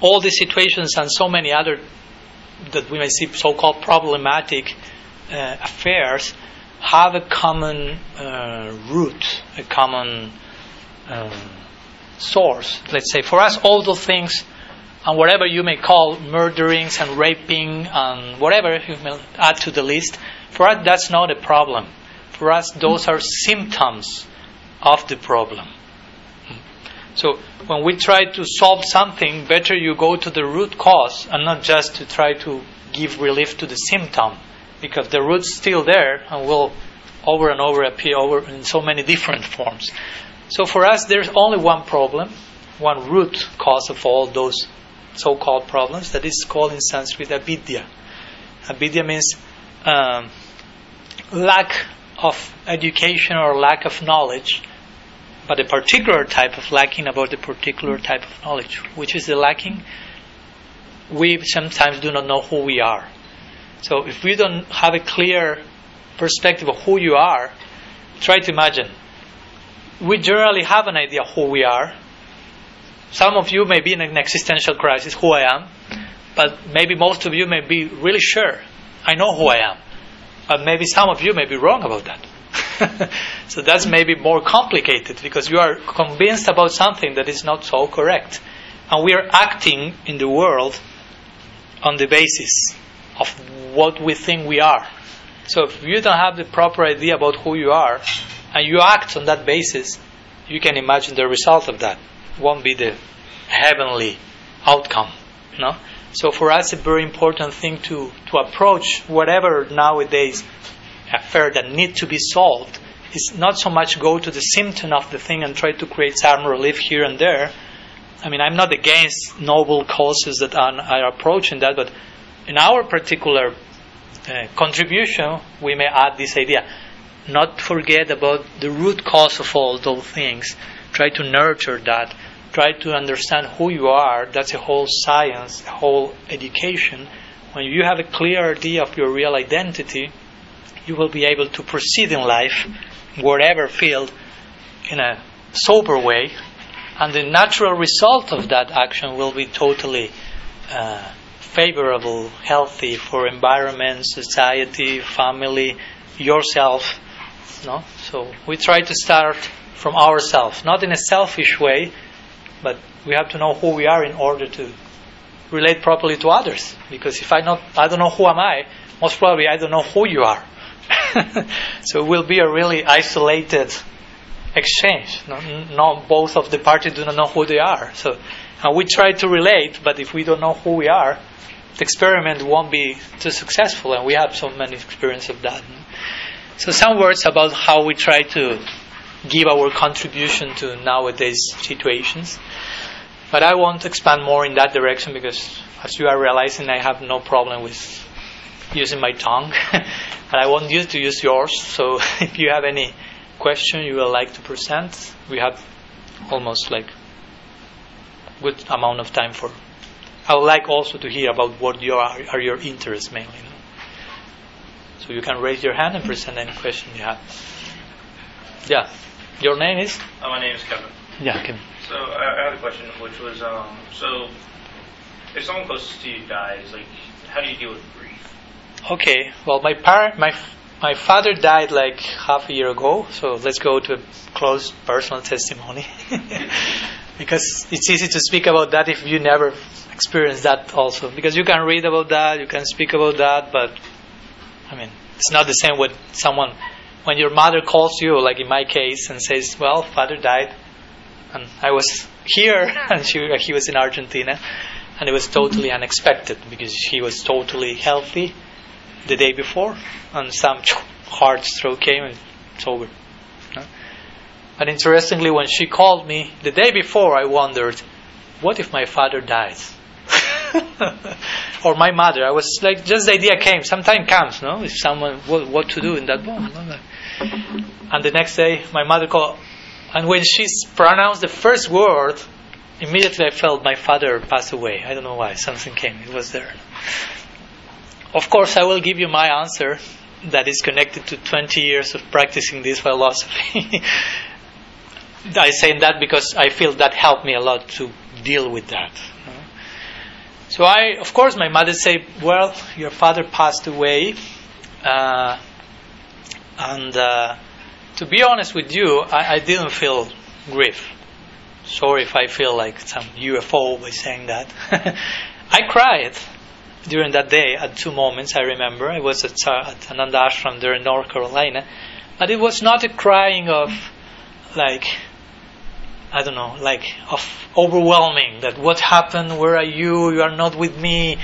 all these situations and so many other that we may see so-called problematic uh, affairs have a common uh, root, a common um, source. Let's say for us, all those things and whatever you may call murderings and raping and whatever you may add to the list, for us that's not a problem. For us, those are symptoms of the problem. So when we try to solve something, better you go to the root cause and not just to try to give relief to the symptom, because the root's still there and will over and over appear over in so many different forms. So for us, there's only one problem, one root cause of all those so-called problems that is called in Sanskrit avidya. Avidya means um, lack of education or lack of knowledge, but a particular type of lacking about a particular type of knowledge, which is the lacking. We sometimes do not know who we are. So if we don't have a clear perspective of who you are, try to imagine. We generally have an idea who we are, some of you may be in an existential crisis, who I am, but maybe most of you may be really sure, I know who I am. But maybe some of you may be wrong about that. so that's maybe more complicated because you are convinced about something that is not so correct. And we are acting in the world on the basis of what we think we are. So if you don't have the proper idea about who you are and you act on that basis, you can imagine the result of that won't be the heavenly outcome. No? So for us, a very important thing to, to approach whatever nowadays affair that need to be solved is not so much go to the symptom of the thing and try to create some relief here and there. I mean, I'm not against noble causes that are, are approaching that, but in our particular uh, contribution, we may add this idea. Not forget about the root cause of all those things. Try to nurture that try to understand who you are, that's a whole science, a whole education. When you have a clear idea of your real identity, you will be able to proceed in life, whatever field, in a sober way, and the natural result of that action will be totally uh, favorable, healthy for environment, society, family, yourself. No? So we try to start from ourselves, not in a selfish way, but we have to know who we are in order to relate properly to others. Because if I not, I don't know who am I, most probably I don't know who you are. so it will be a really isolated exchange. No, no, both of the parties do not know who they are. So, and we try to relate, but if we don't know who we are, the experiment won't be too successful. And we have so many experience of that. So some words about how we try to give our contribution to nowadays situations. But I won't expand more in that direction because, as you are realizing, I have no problem with using my tongue. but I want you to use yours. So if you have any question you would like to present, we have almost like good amount of time for. I would like also to hear about what your are, are your interests mainly. So you can raise your hand and present any question you have. Yeah. Your name is? Uh, my name is Kevin. Yeah, Kevin. So I, I had a question, which was, um, so if someone close to you dies, like, how do you deal with grief? Okay. Well, my parent, my my father died like half a year ago. So let's go to a close personal testimony, because it's easy to speak about that if you never experienced that also. Because you can read about that, you can speak about that, but I mean, it's not the same with someone when your mother calls you, like in my case, and says, "Well, father died," and I was here, and she, he was in Argentina, and it was totally unexpected because he was totally healthy the day before, and some heart stroke came, and It's over. And interestingly, when she called me the day before, I wondered, what if my father dies? or my mother. I was like, just the idea came. Sometime comes, no? If someone, what, what to do in that moment. And the next day, my mother called, and when she pronounced the first word, immediately I felt my father pass away. I don't know why. Something came. It was there. Of course, I will give you my answer that is connected to 20 years of practicing this philosophy. I say that because I feel that helped me a lot to deal with that. So I, of course, my mother said, "Well, your father passed away, uh, and uh, to be honest with you, I, I, didn't feel grief. Sorry if I feel like some UFO by saying that. I cried during that day at two moments. I remember I was at, uh, at Ananda Ashram there in North Carolina, but it was not a crying of like I don't know, like of overwhelming that what happened, where are you, you are not with me,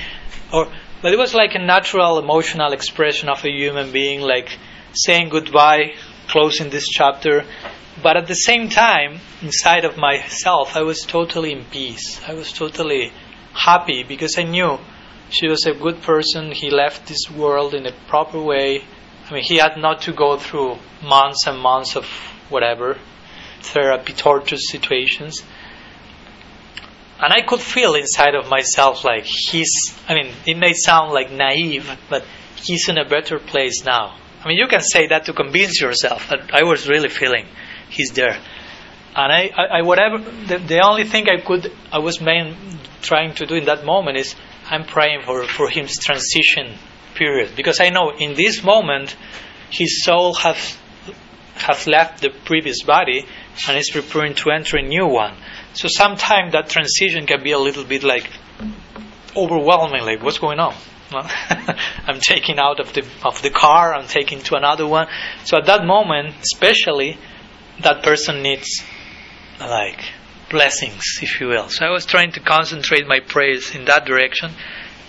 or but it was like a natural emotional expression of a human being, like saying goodbye, closing this chapter. But at the same time, inside of myself, I was totally in peace. I was totally happy because I knew she was a good person. He left this world in a proper way. I mean, he had not to go through months and months of whatever therapy, torture situations. And I could feel inside of myself like he's, I mean, it may sound like naive, but he's in a better place now. I mean, you can say that to convince yourself, but I was really feeling he's there. And I, I, I whatever, the, the only thing I could, I was main, trying to do in that moment is I'm praying for, for his transition period. Because I know in this moment, his soul has, has left the previous body and is preparing to enter a new one. So sometimes that transition can be a little bit like overwhelming, like what's going on? I'm taking out of the of the car, I'm taking to another one. So at that moment, especially, that person needs like blessings, if you will. So I was trying to concentrate my prayers in that direction,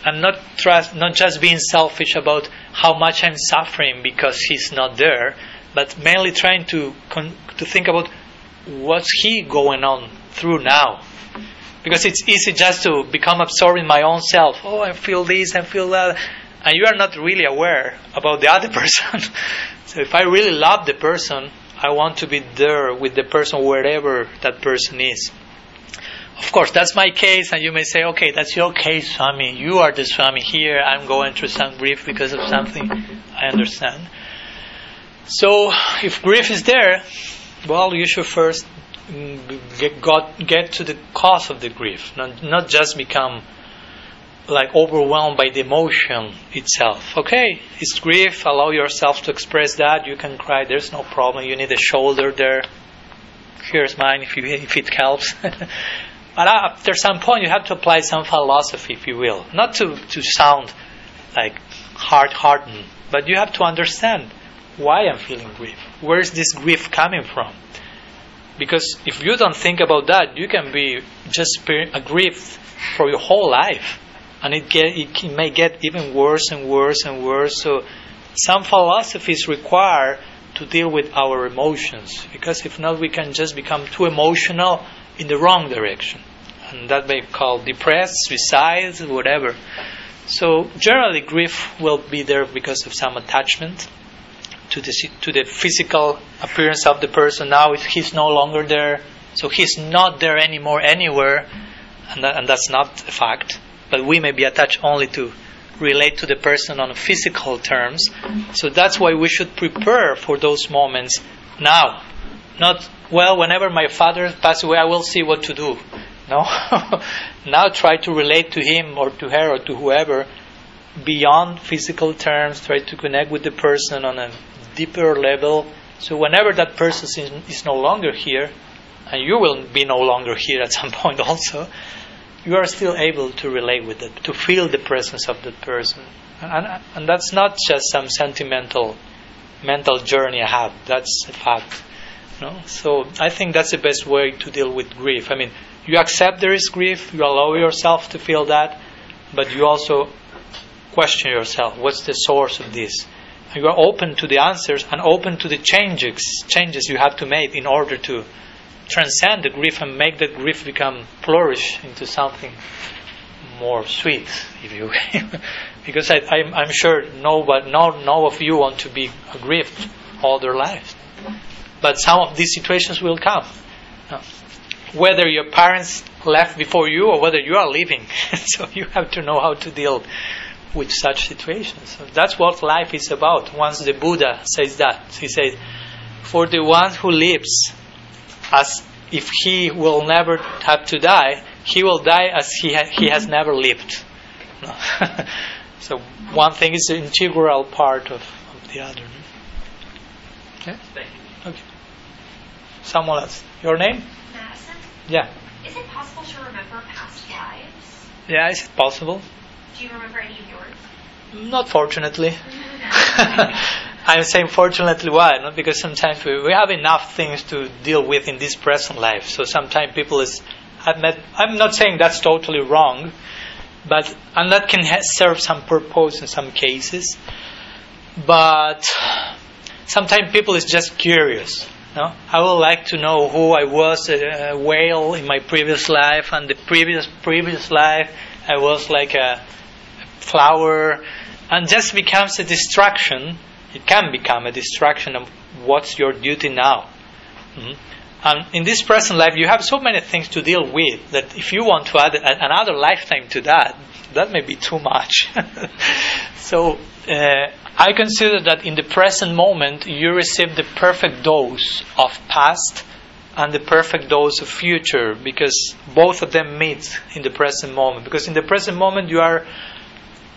and not trust, not just being selfish about how much I'm suffering because he's not there, but mainly trying to con- to think about what's he going on through now? Because it's easy just to become absorbed in my own self. Oh, I feel this, I feel that. And you are not really aware about the other person. so if I really love the person, I want to be there with the person wherever that person is. Of course, that's my case, and you may say, okay, that's your case, Swami. You are the Swami here. I'm going through some grief because of something. I understand. So, if grief is there, well, you should first mm, get, got, get to the cause of the grief, not, not just become like overwhelmed by the emotion itself. Okay, it's grief. Allow yourself to express that. You can cry. There's no problem. You need a shoulder there. Here's mine if you if it helps. but uh, after some point, you have to apply some philosophy, if you will, not to to sound like hard-hardened, but you have to understand why I'm feeling grief. Where is this grief coming from? Because if you don't think about that, you can be just aggrieved for your whole life, and it get it may get even worse and worse and worse. So, some philosophies require to deal with our emotions, because if not, we can just become too emotional in the wrong direction, and that may call depressed, suicide, whatever. So, generally, grief will be there because of some attachment to the to the physical appearance of the person. Now he's no longer there, so he's not there anymore anywhere, and, that, and that's not a fact. But we may be attached only to relate to the person on physical terms. So that's why we should prepare for those moments now. Not, well, whenever my father passes away, I will see what to do. No? now try to relate to him or to her or to whoever beyond physical terms. Try to connect with the person on a deeper level. So whenever that person is, is no longer here, and you will be no longer here at some point also, you are still able to relate with it, to feel the presence of that person. And, and that's not just some sentimental mental journey I have. That's a fact. No? So I think that's the best way to deal with grief. I mean, you accept there is grief, you allow yourself to feel that, but you also question yourself what's the source of this? You are open to the answers and open to the changes changes you have to make in order to transcend the grief and make the grief become flourish into something more sweet, if you will. because I, I'm, I'm sure no, but no, no of you want to be aggrieved all their lives. But some of these situations will come. Whether your parents left before you or whether you are leaving. so you have to know how to deal with such situations. So that's what life is about. Once the Buddha says that, he says, For the one who lives as if he will never have to die, he will die as he, ha- he has never lived. so one thing is an integral part of, of the other. Okay? Thank you. Okay. Someone else. Your name? Madison, Yeah. is it possible to remember past lives? Yeah, is it possible? Do you remember any of yours? Not fortunately. I'm saying fortunately why? Not because sometimes we, we have enough things to deal with in this present life. So sometimes people is I've met, I'm not saying that's totally wrong, but and that can ha- serve some purpose in some cases. But sometimes people is just curious. No? I would like to know who I was a, a whale in my previous life, and the previous previous life I was like a flower, and just becomes a distraction. It can become a distraction of what's your duty now. Mhm. And in this present life, you have so many things to deal with that if you want to add another lifetime to that, that may be too much. so uh, I consider that in the present moment, you receive the perfect dose of past and the perfect dose of future because both of them meet in the present moment. Because in the present moment, you are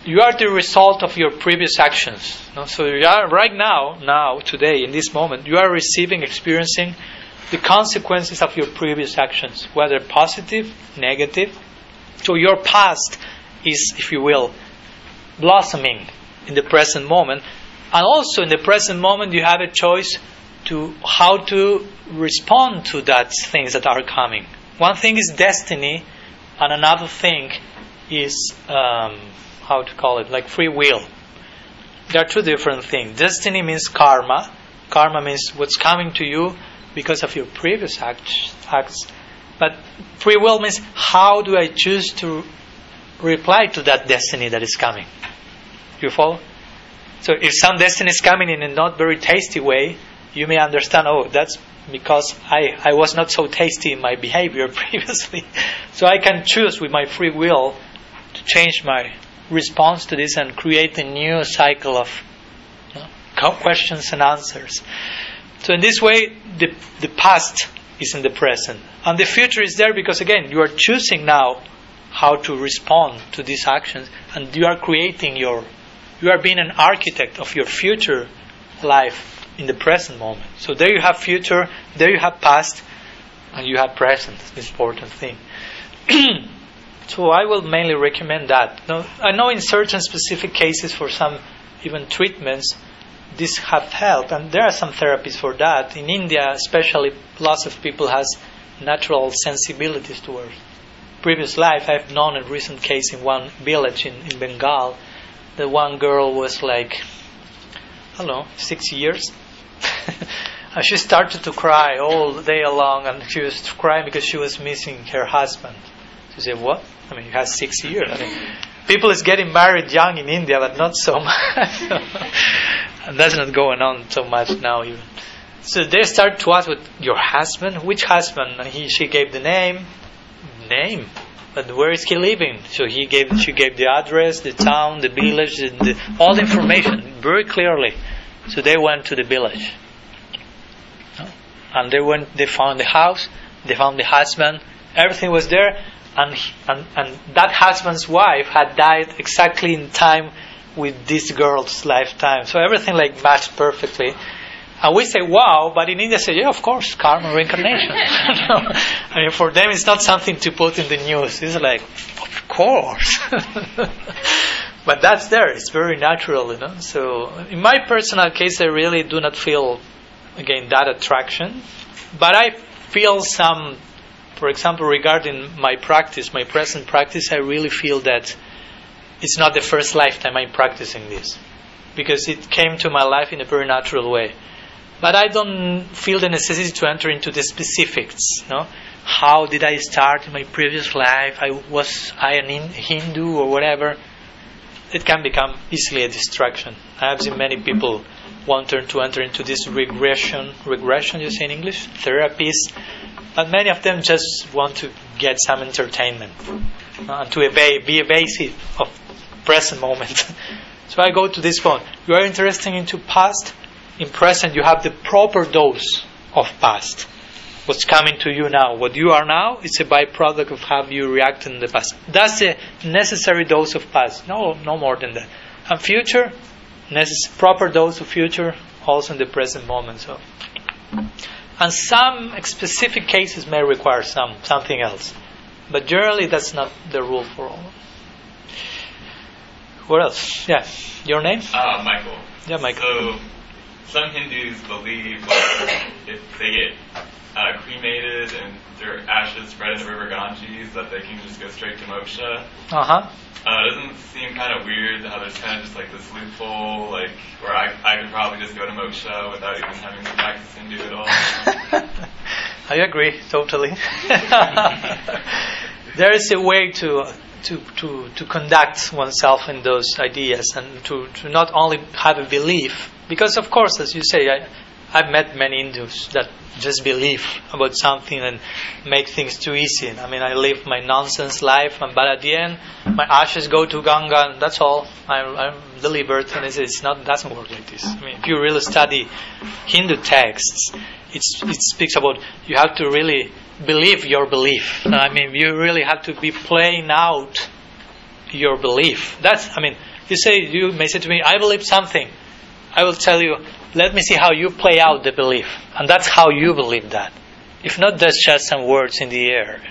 you are the result of your previous actions. no? So you are right now, now, today, in this moment, you are receiving, experiencing the consequences of your previous actions, whether positive, negative. So your past is, if you will, blossoming in the present moment. And also in the present moment, you have a choice to how to respond to that things that are coming. One thing is destiny, and another thing is um, how to call it, like free will. There are two different things. Destiny means karma. Karma means what's coming to you because of your previous acts. acts. But free will means how do I choose to reply to that destiny that is coming. You follow? So if some destiny is coming in a not very tasty way, you may understand, oh, that's because I, I was not so tasty in my behavior previously. so I can choose with my free will to change my response to this and create a new cycle of you know, questions and answers. So in this way, the, the past is in the present. And the future is there because, again, you are choosing now how to respond to these actions and you are creating your you are being an architect of your future life in the present moment so there you have future there you have past and you have present this important thing so i will mainly recommend that now, i know in certain specific cases for some even treatments this have helped and there are some therapies for that in india especially lots of people has natural sensibilities towards previous life, I've known a recent case in one village in, in Bengal. The one girl was like, I don't know, six years. and she started to cry all day long, and she was crying because she was missing her husband. She say, What? I mean, you have six years. I mean, people is getting married young in India, but not so much. and that's not going on so much now, even. So they start to ask, with your husband? Which husband? And he, she gave the name name but where is he living so he gave she gave the address the town the village the, the, all the information very clearly so they went to the village and they went they found the house they found the husband everything was there and, and and that husband's wife had died exactly in time with this girl's lifetime so everything like matched perfectly and we say, wow, but in India say, yeah, of course, karma, reincarnation. I mean, for them, it's not something to put in the news. It's like, of course. but that's there. It's very natural, you know. So, in my personal case, I really do not feel, again, that attraction. But I feel some, for example, regarding my practice, my present practice, I really feel that it's not the first lifetime I'm practicing this. because it came to my life in a very natural way. But I don't feel the necessity to enter into the specifics. No, how did I start in my previous life? I was I an Hindu or whatever. It can become easily a distraction. I have seen many people want to enter into this regression, regression you say in English, therapies, but many of them just want to get some entertainment uh, to evade, be evasive of present moment. so I go to this point. You are interested into past. In present, you have the proper dose of past. What's coming to you now, what you are now, is a byproduct of how you reacted in the past. That's a necessary dose of past. No, no more than that. And future, necess- proper dose of future, also in the present moment. So, and some specific cases may require some something else, but generally that's not the rule for all. What else? Yeah, your name? Uh, Michael. Yeah, Michael. So, some Hindus believe that if they get uh, cremated and their ashes spread in the river Ganges, that they can just go straight to moksha. Uh huh. Uh, it doesn't seem kind of weird how there's kind of just like this loophole, like where I, I could probably just go to moksha without even having to practice Hindu at all. I agree totally. there is a way to to to to conduct oneself in those ideas and to, to not only have a belief because of course as you say I I've met many Hindus that just believe about something and make things too easy. I mean, I live my nonsense life, and but at the end, my ashes go to Ganga, and that's all. I'm, I'm delivered, and it's, it's not doesn't work like this. I mean, if you really study Hindu texts, it's, it speaks about you have to really believe your belief. I mean, you really have to be playing out your belief. That's, I mean, you say you may say to me, I believe something. I will tell you, let me see how you play out the belief. And that's how you believe that. If not, that's just some words in the air.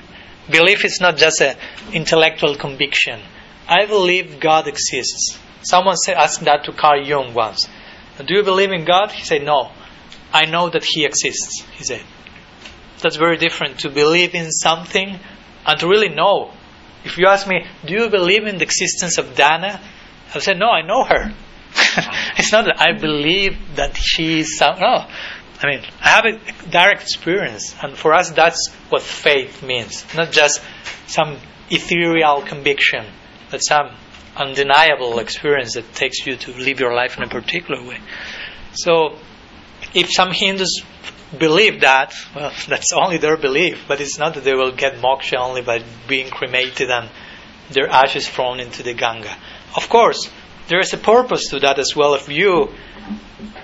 Belief is not just an intellectual conviction. I believe God exists. Someone said, asked that to Carl Jung once. Do you believe in God? He said, No. I know that He exists, he said. That's very different to believe in something and to really know. If you ask me, Do you believe in the existence of Dana? I say, No, I know her. it's not that I believe that she is some. No. I mean, I have a direct experience, and for us, that's what faith means. Not just some ethereal conviction, but some undeniable experience that takes you to live your life in a particular way. So, if some Hindus believe that, well, that's only their belief, but it's not that they will get moksha only by being cremated and their ashes thrown into the Ganga. Of course, there is a purpose to that as well if you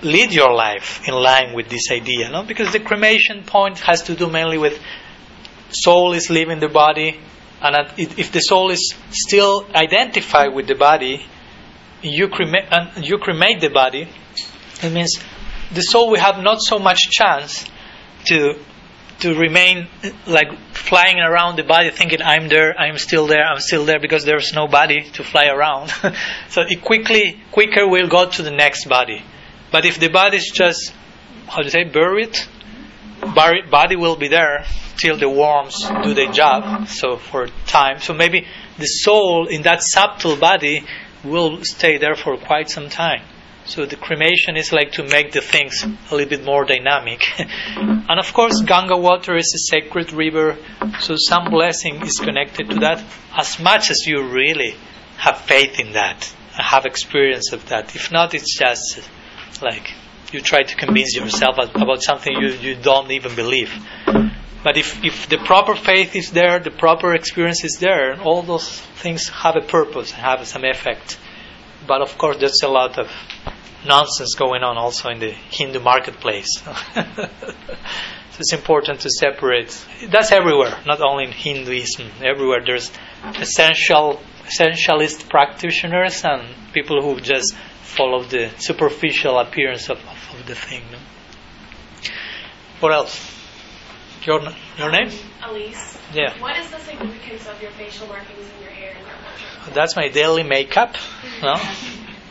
lead your life in line with this idea, no? Because the cremation point has to do mainly with soul is leaving the body, and if the soul is still identified with the body, you cremate, and you cremate the body. It means the soul will have not so much chance to to remain like flying around the body thinking I'm there, I'm still there, I'm still there because there's no body to fly around. so it quickly quicker will go to the next body. But if the body is just how do you say buried, buried, body will be there till the worms do their job. So for time, so maybe the soul in that subtle body will stay there for quite some time. So the cremation is like to make the things a little bit more dynamic. and of course, Ganga water is a sacred river, so some blessing is connected to that as much as you really have faith in that, have experience of that. If not, it's just like you try to convince yourself about something you, you don't even believe. But if, if the proper faith is there, the proper experience is there, and all those things have a purpose, and have some effect. But of course, there's a lot of nonsense going on also in the Hindu marketplace. so it's important to separate. That's everywhere, not only in Hinduism. Everywhere there's essential essentialist practitioners and people who just follow the superficial appearance of, of, of the thing. No? What else? Your your name? Elise. Yeah. What is the significance of your facial markings in your hair and your? That's my daily makeup. No?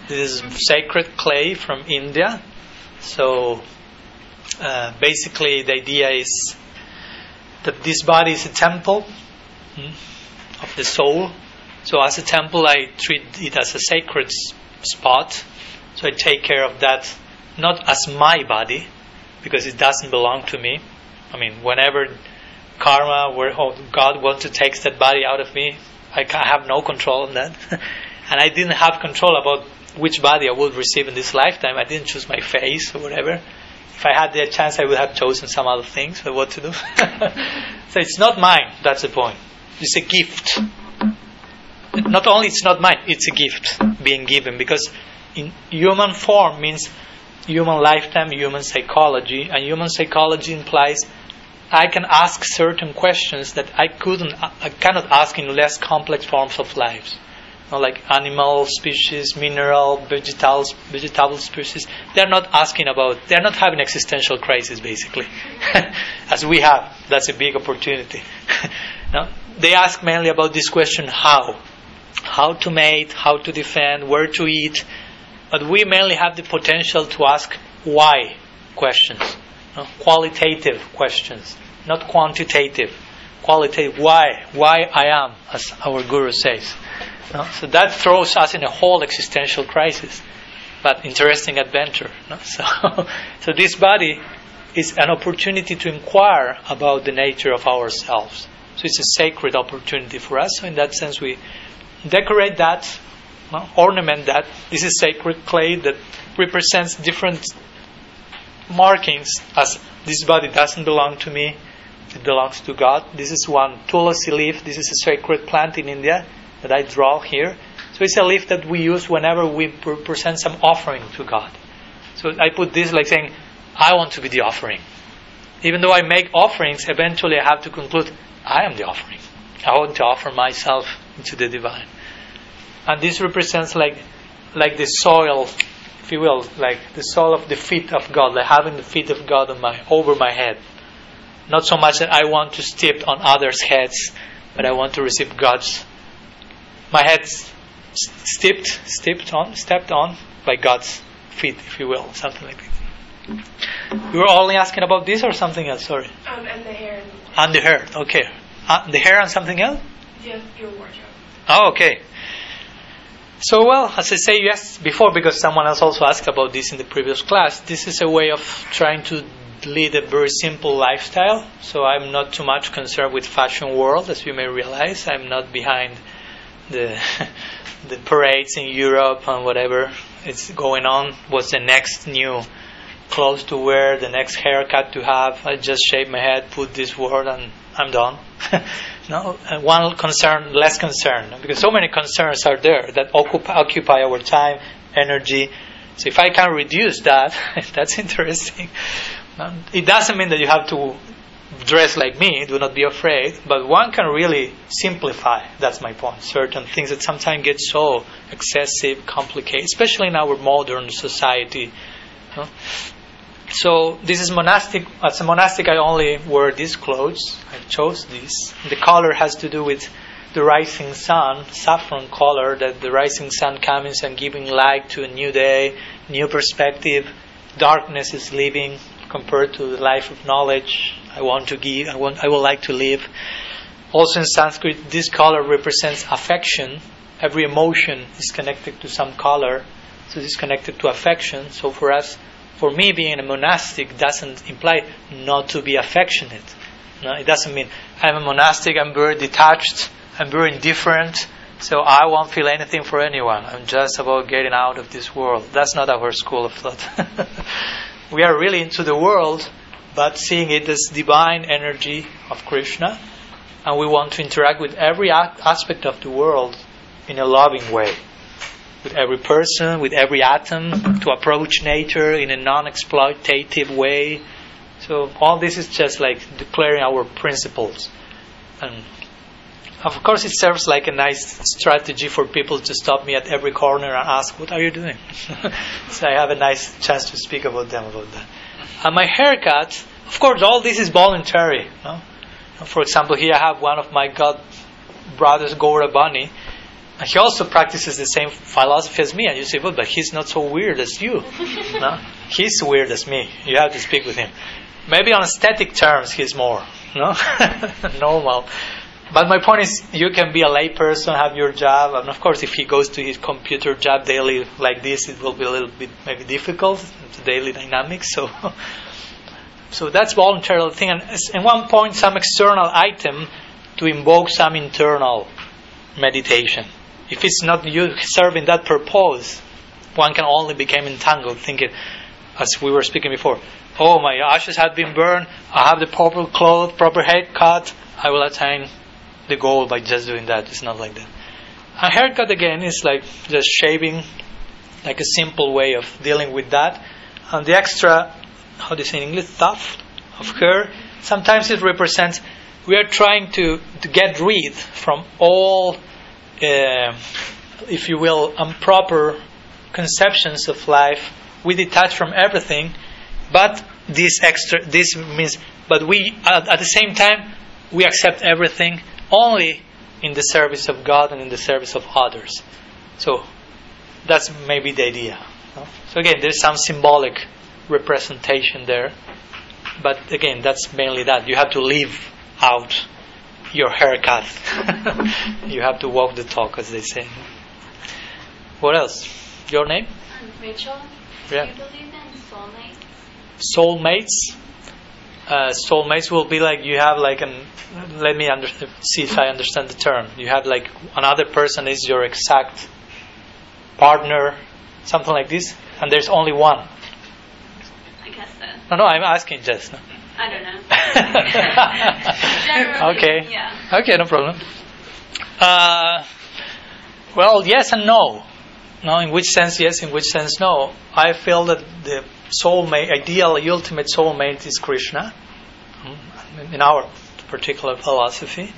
This is sacred clay from India. So uh, basically, the idea is that this body is a temple hmm, of the soul. So as a temple, I treat it as a sacred spot. So I take care of that, not as my body, because it doesn't belong to me. I mean, whenever karma, where God wants to take that body out of me, I have no control on that. and I didn't have control about which body I would receive in this lifetime. I didn't choose my face or whatever. If I had the chance, I would have chosen some other things for what to do. so it's not mine. That's the point. It's a gift. Not only it's not mine, it's a gift being given because in human form means human lifetime, human psychology, and human psychology implies I can ask certain questions that I couldn't, I cannot ask in less complex forms of lives like animal species, mineral, vegetal, vegetable species, they're not asking about, they're not having existential crisis basically, as we have. That's a big opportunity. no? They ask mainly about this question how. How to mate, how to defend, where to eat. But we mainly have the potential to ask why questions, qualitative questions, not quantitative. Qualitative, why? Why I am, as our guru says. No? So that throws us in a whole existential crisis, but interesting adventure. No? So, so this body is an opportunity to inquire about the nature of ourselves. So it's a sacred opportunity for us. So in that sense, we decorate that, ornament that. This is sacred clay that represents different markings as this body doesn't belong to me, it belongs to God. This is one tulasi leaf. This is a sacred plant in India that I draw here. So it's a leaf that we use whenever we present some offering to God. So I put this like saying, I want to be the offering. Even though I make offerings, eventually I have to conclude, I am the offering. I want to offer myself into the divine. And this represents like like the soil, if you will, like the soil of the feet of God, like having the feet of God on my over my head. Not so much that I want to step on others' heads, but I want to receive God's my head stepped, stepped on, stepped on by God's feet, if you will, something like that. You were only asking about this or something else? Sorry. Um, and the hair. And the hair. Okay. Uh, the hair and something else. Just your wardrobe. Oh, okay. So, well, as I say yes before, because someone else also asked about this in the previous class, this is a way of trying to lead a very simple lifestyle. So I'm not too much concerned with fashion world, as you may realize. I'm not behind the the parades in Europe and whatever is going on. What's the next new clothes to wear? The next haircut to have? I just shave my head, put this word, and I'm done. no, one concern, less concern, because so many concerns are there that occupy, occupy our time, energy. So if I can reduce that, that's interesting. It doesn't mean that you have to dress like me, do not be afraid. But one can really simplify. That's my point. Certain things that sometimes get so excessive, complicated, especially in our modern society. So this is monastic. As a monastic, I only wear these clothes. I chose this. The color has to do with the rising sun, saffron color. That the rising sun comes and giving light to a new day, new perspective. Darkness is leaving compared to the life of knowledge I want to give, I, want, I would like to live. Also in Sanskrit, this color represents affection. Every emotion is connected to some color, so it's connected to affection. So for us, for me, being a monastic doesn't imply not to be affectionate. No, it doesn't mean I'm a monastic, I'm very detached, I'm very indifferent, so I won't feel anything for anyone. I'm just about getting out of this world. That's not our school of thought. we are really into the world, but seeing it as divine energy of Krishna, and we want to interact with every aspect of the world in a loving way. With every person, with every atom, to approach nature in a non exploitative way. So, all this is just like declaring our principles. And of course, it serves like a nice strategy for people to stop me at every corner and ask, What are you doing? so, I have a nice chance to speak about them about that. And my haircut, of course, all this is voluntary. No? For example, here I have one of my god brothers, Gaura Bani, and he also practices the same philosophy as me. And you say, well, but he's not so weird as you. no? He's weird as me. You have to speak with him. Maybe on aesthetic terms, he's more no? normal. But my point is, you can be a layperson, have your job, and of course, if he goes to his computer job daily like this, it will be a little bit maybe difficult. It's daily dynamics, so so that's voluntary thing. And at one point, some external item to invoke some internal meditation. If it's not you serving that purpose, one can only become entangled, thinking, as we were speaking before, oh, my ashes have been burned, I have the proper clothes, proper haircut, I will attain the goal by just doing that. It's not like that. A haircut, again, is like just shaving, like a simple way of dealing with that. And the extra, how do you say in English, tuft of hair, sometimes it represents we are trying to, to get rid from all, uh, if you will, improper conceptions of life. We detach from everything, but this extra, this means, but we at, at the same time we accept everything only in the service of God and in the service of others. So that's maybe the idea. No? So again, there's some symbolic representation there, but again, that's mainly that you have to live out your haircut. you have to walk the talk, as they say. What else? Your name? Um, Rachel, Yeah. do you believe in soulmates? Soulmates. Uh, soulmates will be like you have like an. Let me under, see if I understand the term. You have like another person is your exact partner, something like this, and there's only one. I guess so. No, no, I'm asking just. No? I don't know. Okay. Yeah. Okay, no problem. Uh, well, yes and no. No, in which sense yes, in which sense no. I feel that the soulmate, ideal, ultimate soulmate is Krishna, mm, in our particular philosophy.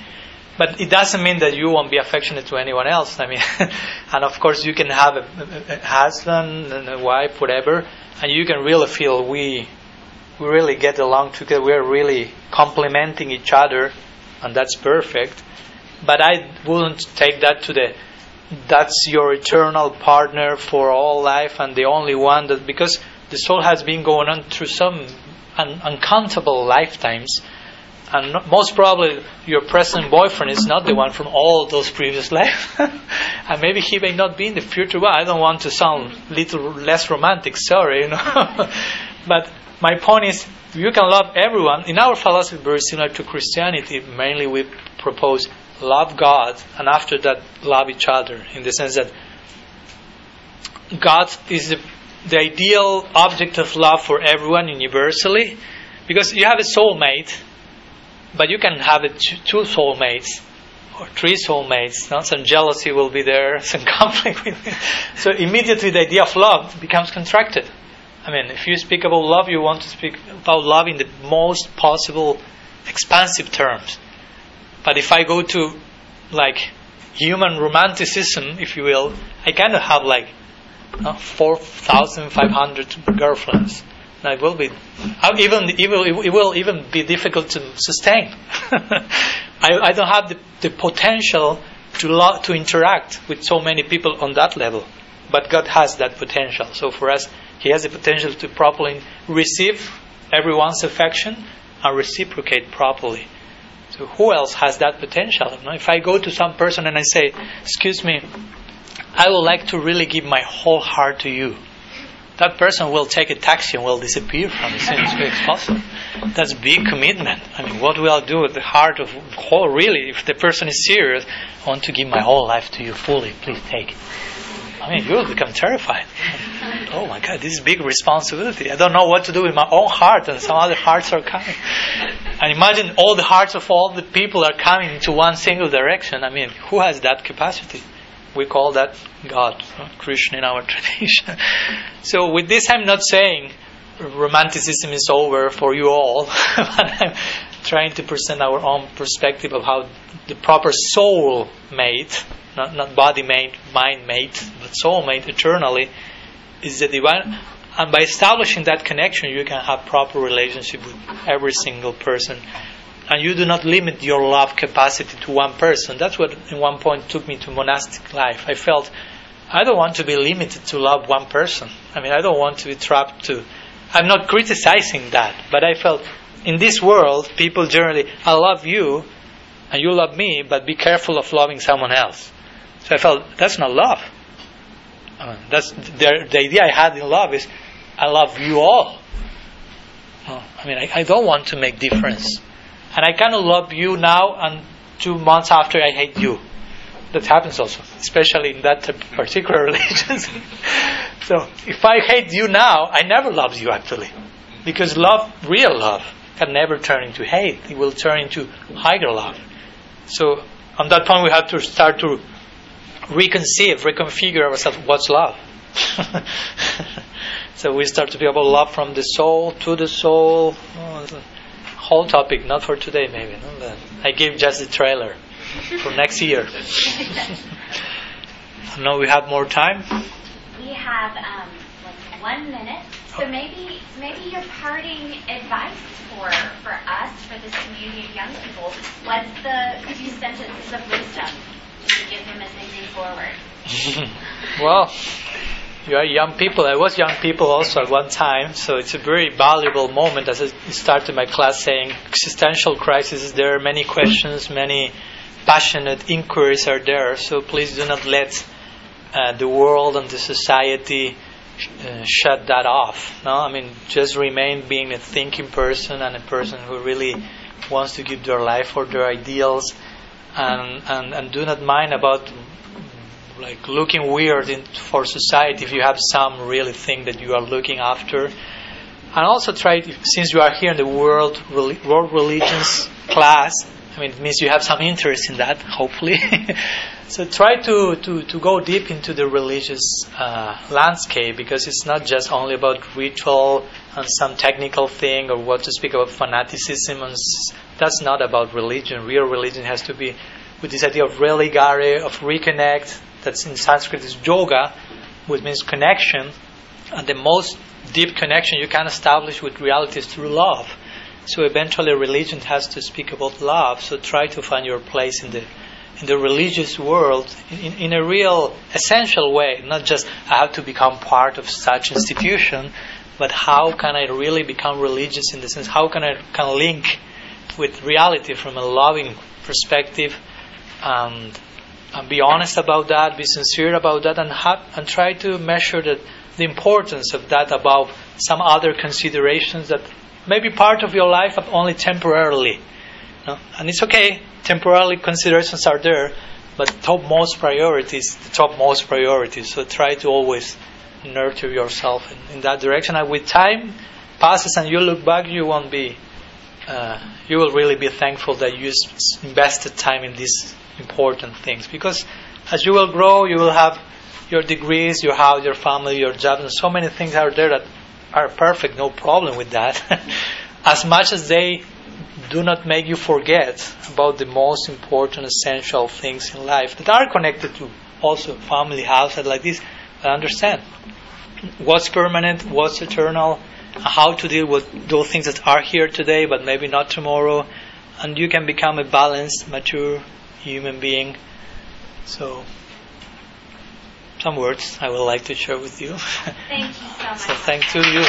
But it doesn't mean that you won't be affectionate to anyone else. I mean, and of course you can have a, a, a husband and a wife, whatever, and you can really feel we we really get along together. We're really complementing each other, and that's perfect. But I wouldn't take that to the that's your eternal partner for all life and the only one that because the soul has been going on through some un- uncountable lifetimes. And most probably your present boyfriend is not the one from all those previous lives and maybe he may not be in the future one i don't want to sound little less romantic sorry you know. But my point is you can love everyone. In our philosophy very similar to christianity mainly we propose love God and after that love each other in the sense that God is the, the ideal object of love for everyone universally because you have a soulmate but you can have it two soulmates or three soulmates no? some jealousy will be there some conflict will be so immediately the idea of love becomes contracted. I mean if you speak about love you want to speak about love in the most possible expansive terms but if I go to like human romanticism, if you will, I of have like uh, four thousand five hundred girlfriends. Now it will be even it will, it will even be difficult to sustain. I, I don't have the, the potential to lo- to interact with so many people on that level, but God has that potential. So for us, He has the potential to properly receive everyone's affection and reciprocate properly. So who else has that potential? You know, if I go to some person and I say, "Excuse me, I would like to really give my whole heart to you," that person will take a taxi and will disappear from the scene as as possible. That's big commitment. I mean, what will I do with the heart of whole? Really, if the person is serious, I want to give my whole life to you fully. Please take it. I mean, you will become terrified. Oh my God, this is big responsibility. I don't know what to do with my own heart, and some other hearts are coming. And imagine all the hearts of all the people are coming into one single direction. I mean, who has that capacity? We call that God, Krishna in our tradition. So, with this, I'm not saying romanticism is over for you all, but I'm trying to present our own perspective of how the proper soul mate, not, not body mate, mind mate, but soul mate eternally, is the divine. And by establishing that connection, you can have proper relationship with every single person. And you do not limit your love capacity to one person. That's what, in one point, took me to monastic life. I felt I don't want to be limited to love one person. I mean, I don't want to be trapped to. I'm not criticizing that, but I felt in this world, people generally, I love you, and you love me, but be careful of loving someone else. So I felt that's not love. That's the, the idea I had in love is I love you all. I mean, I, I don't want to make difference, and I cannot love you now and two months after I hate you. That happens also, especially in that particular religion. so if I hate you now, I never loved you actually, because love, real love, can never turn into hate. It will turn into higher love. So on that point, we have to start to reconceive, reconfigure ourselves. What's love? so we start to be able to love from the soul to the soul. Oh, whole topic, not for today, maybe. No? But I gave just the trailer for next year. now we have more time. We have um, like one minute, so maybe maybe your parting advice for for us for this community of young people. What's the few sentences of wisdom to give them as they move forward? well, you are young people. I was young people also at one time, so it's a very valuable moment. As I started my class saying, existential crisis. There are many questions, many passionate inquiries are there. So please do not let uh, the world and the society uh, shut that off. No, I mean just remain being a thinking person and a person who really wants to give their life for their ideals, and and, and do not mind about like looking weird in, for society if you have some really thing that you are looking after. And also try, since you are here in the world world religions class, I mean, it means you have some interest in that, hopefully. so try to, to, to go deep into the religious uh, landscape because it's not just only about ritual and some technical thing or what to speak about fanaticism. And that's not about religion. Real religion has to be with this idea of religare, of reconnect. That's in Sanskrit is yoga, which means connection. And the most deep connection you can establish with reality is through love. So eventually, religion has to speak about love. So try to find your place in the in the religious world in, in a real essential way. Not just I have to become part of such institution, but how can I really become religious in the sense? How can I can link with reality from a loving perspective, and and be honest about that, be sincere about that, and and try to measure the the importance of that above some other considerations that may be part of your life, but only temporarily. No? And it's okay, temporarily considerations are there, but topmost priorities, the topmost priorities. So try to always nurture yourself in, in that direction. And with time passes and you look back, you won't be, uh, you will really be thankful that you invested time in these important things. Because as you will grow, you will have your degrees, your house, your family, your job, and so many things are there that are perfect, no problem with that. as much as they do not make you forget about the most important, essential things in life that are connected to also family, house, and like this. But understand what's permanent, what's eternal, how to deal with those things that are here today, but maybe not tomorrow, and you can become a balanced, mature human being. So some words I would like to share with you. Thank you so much. so thank you.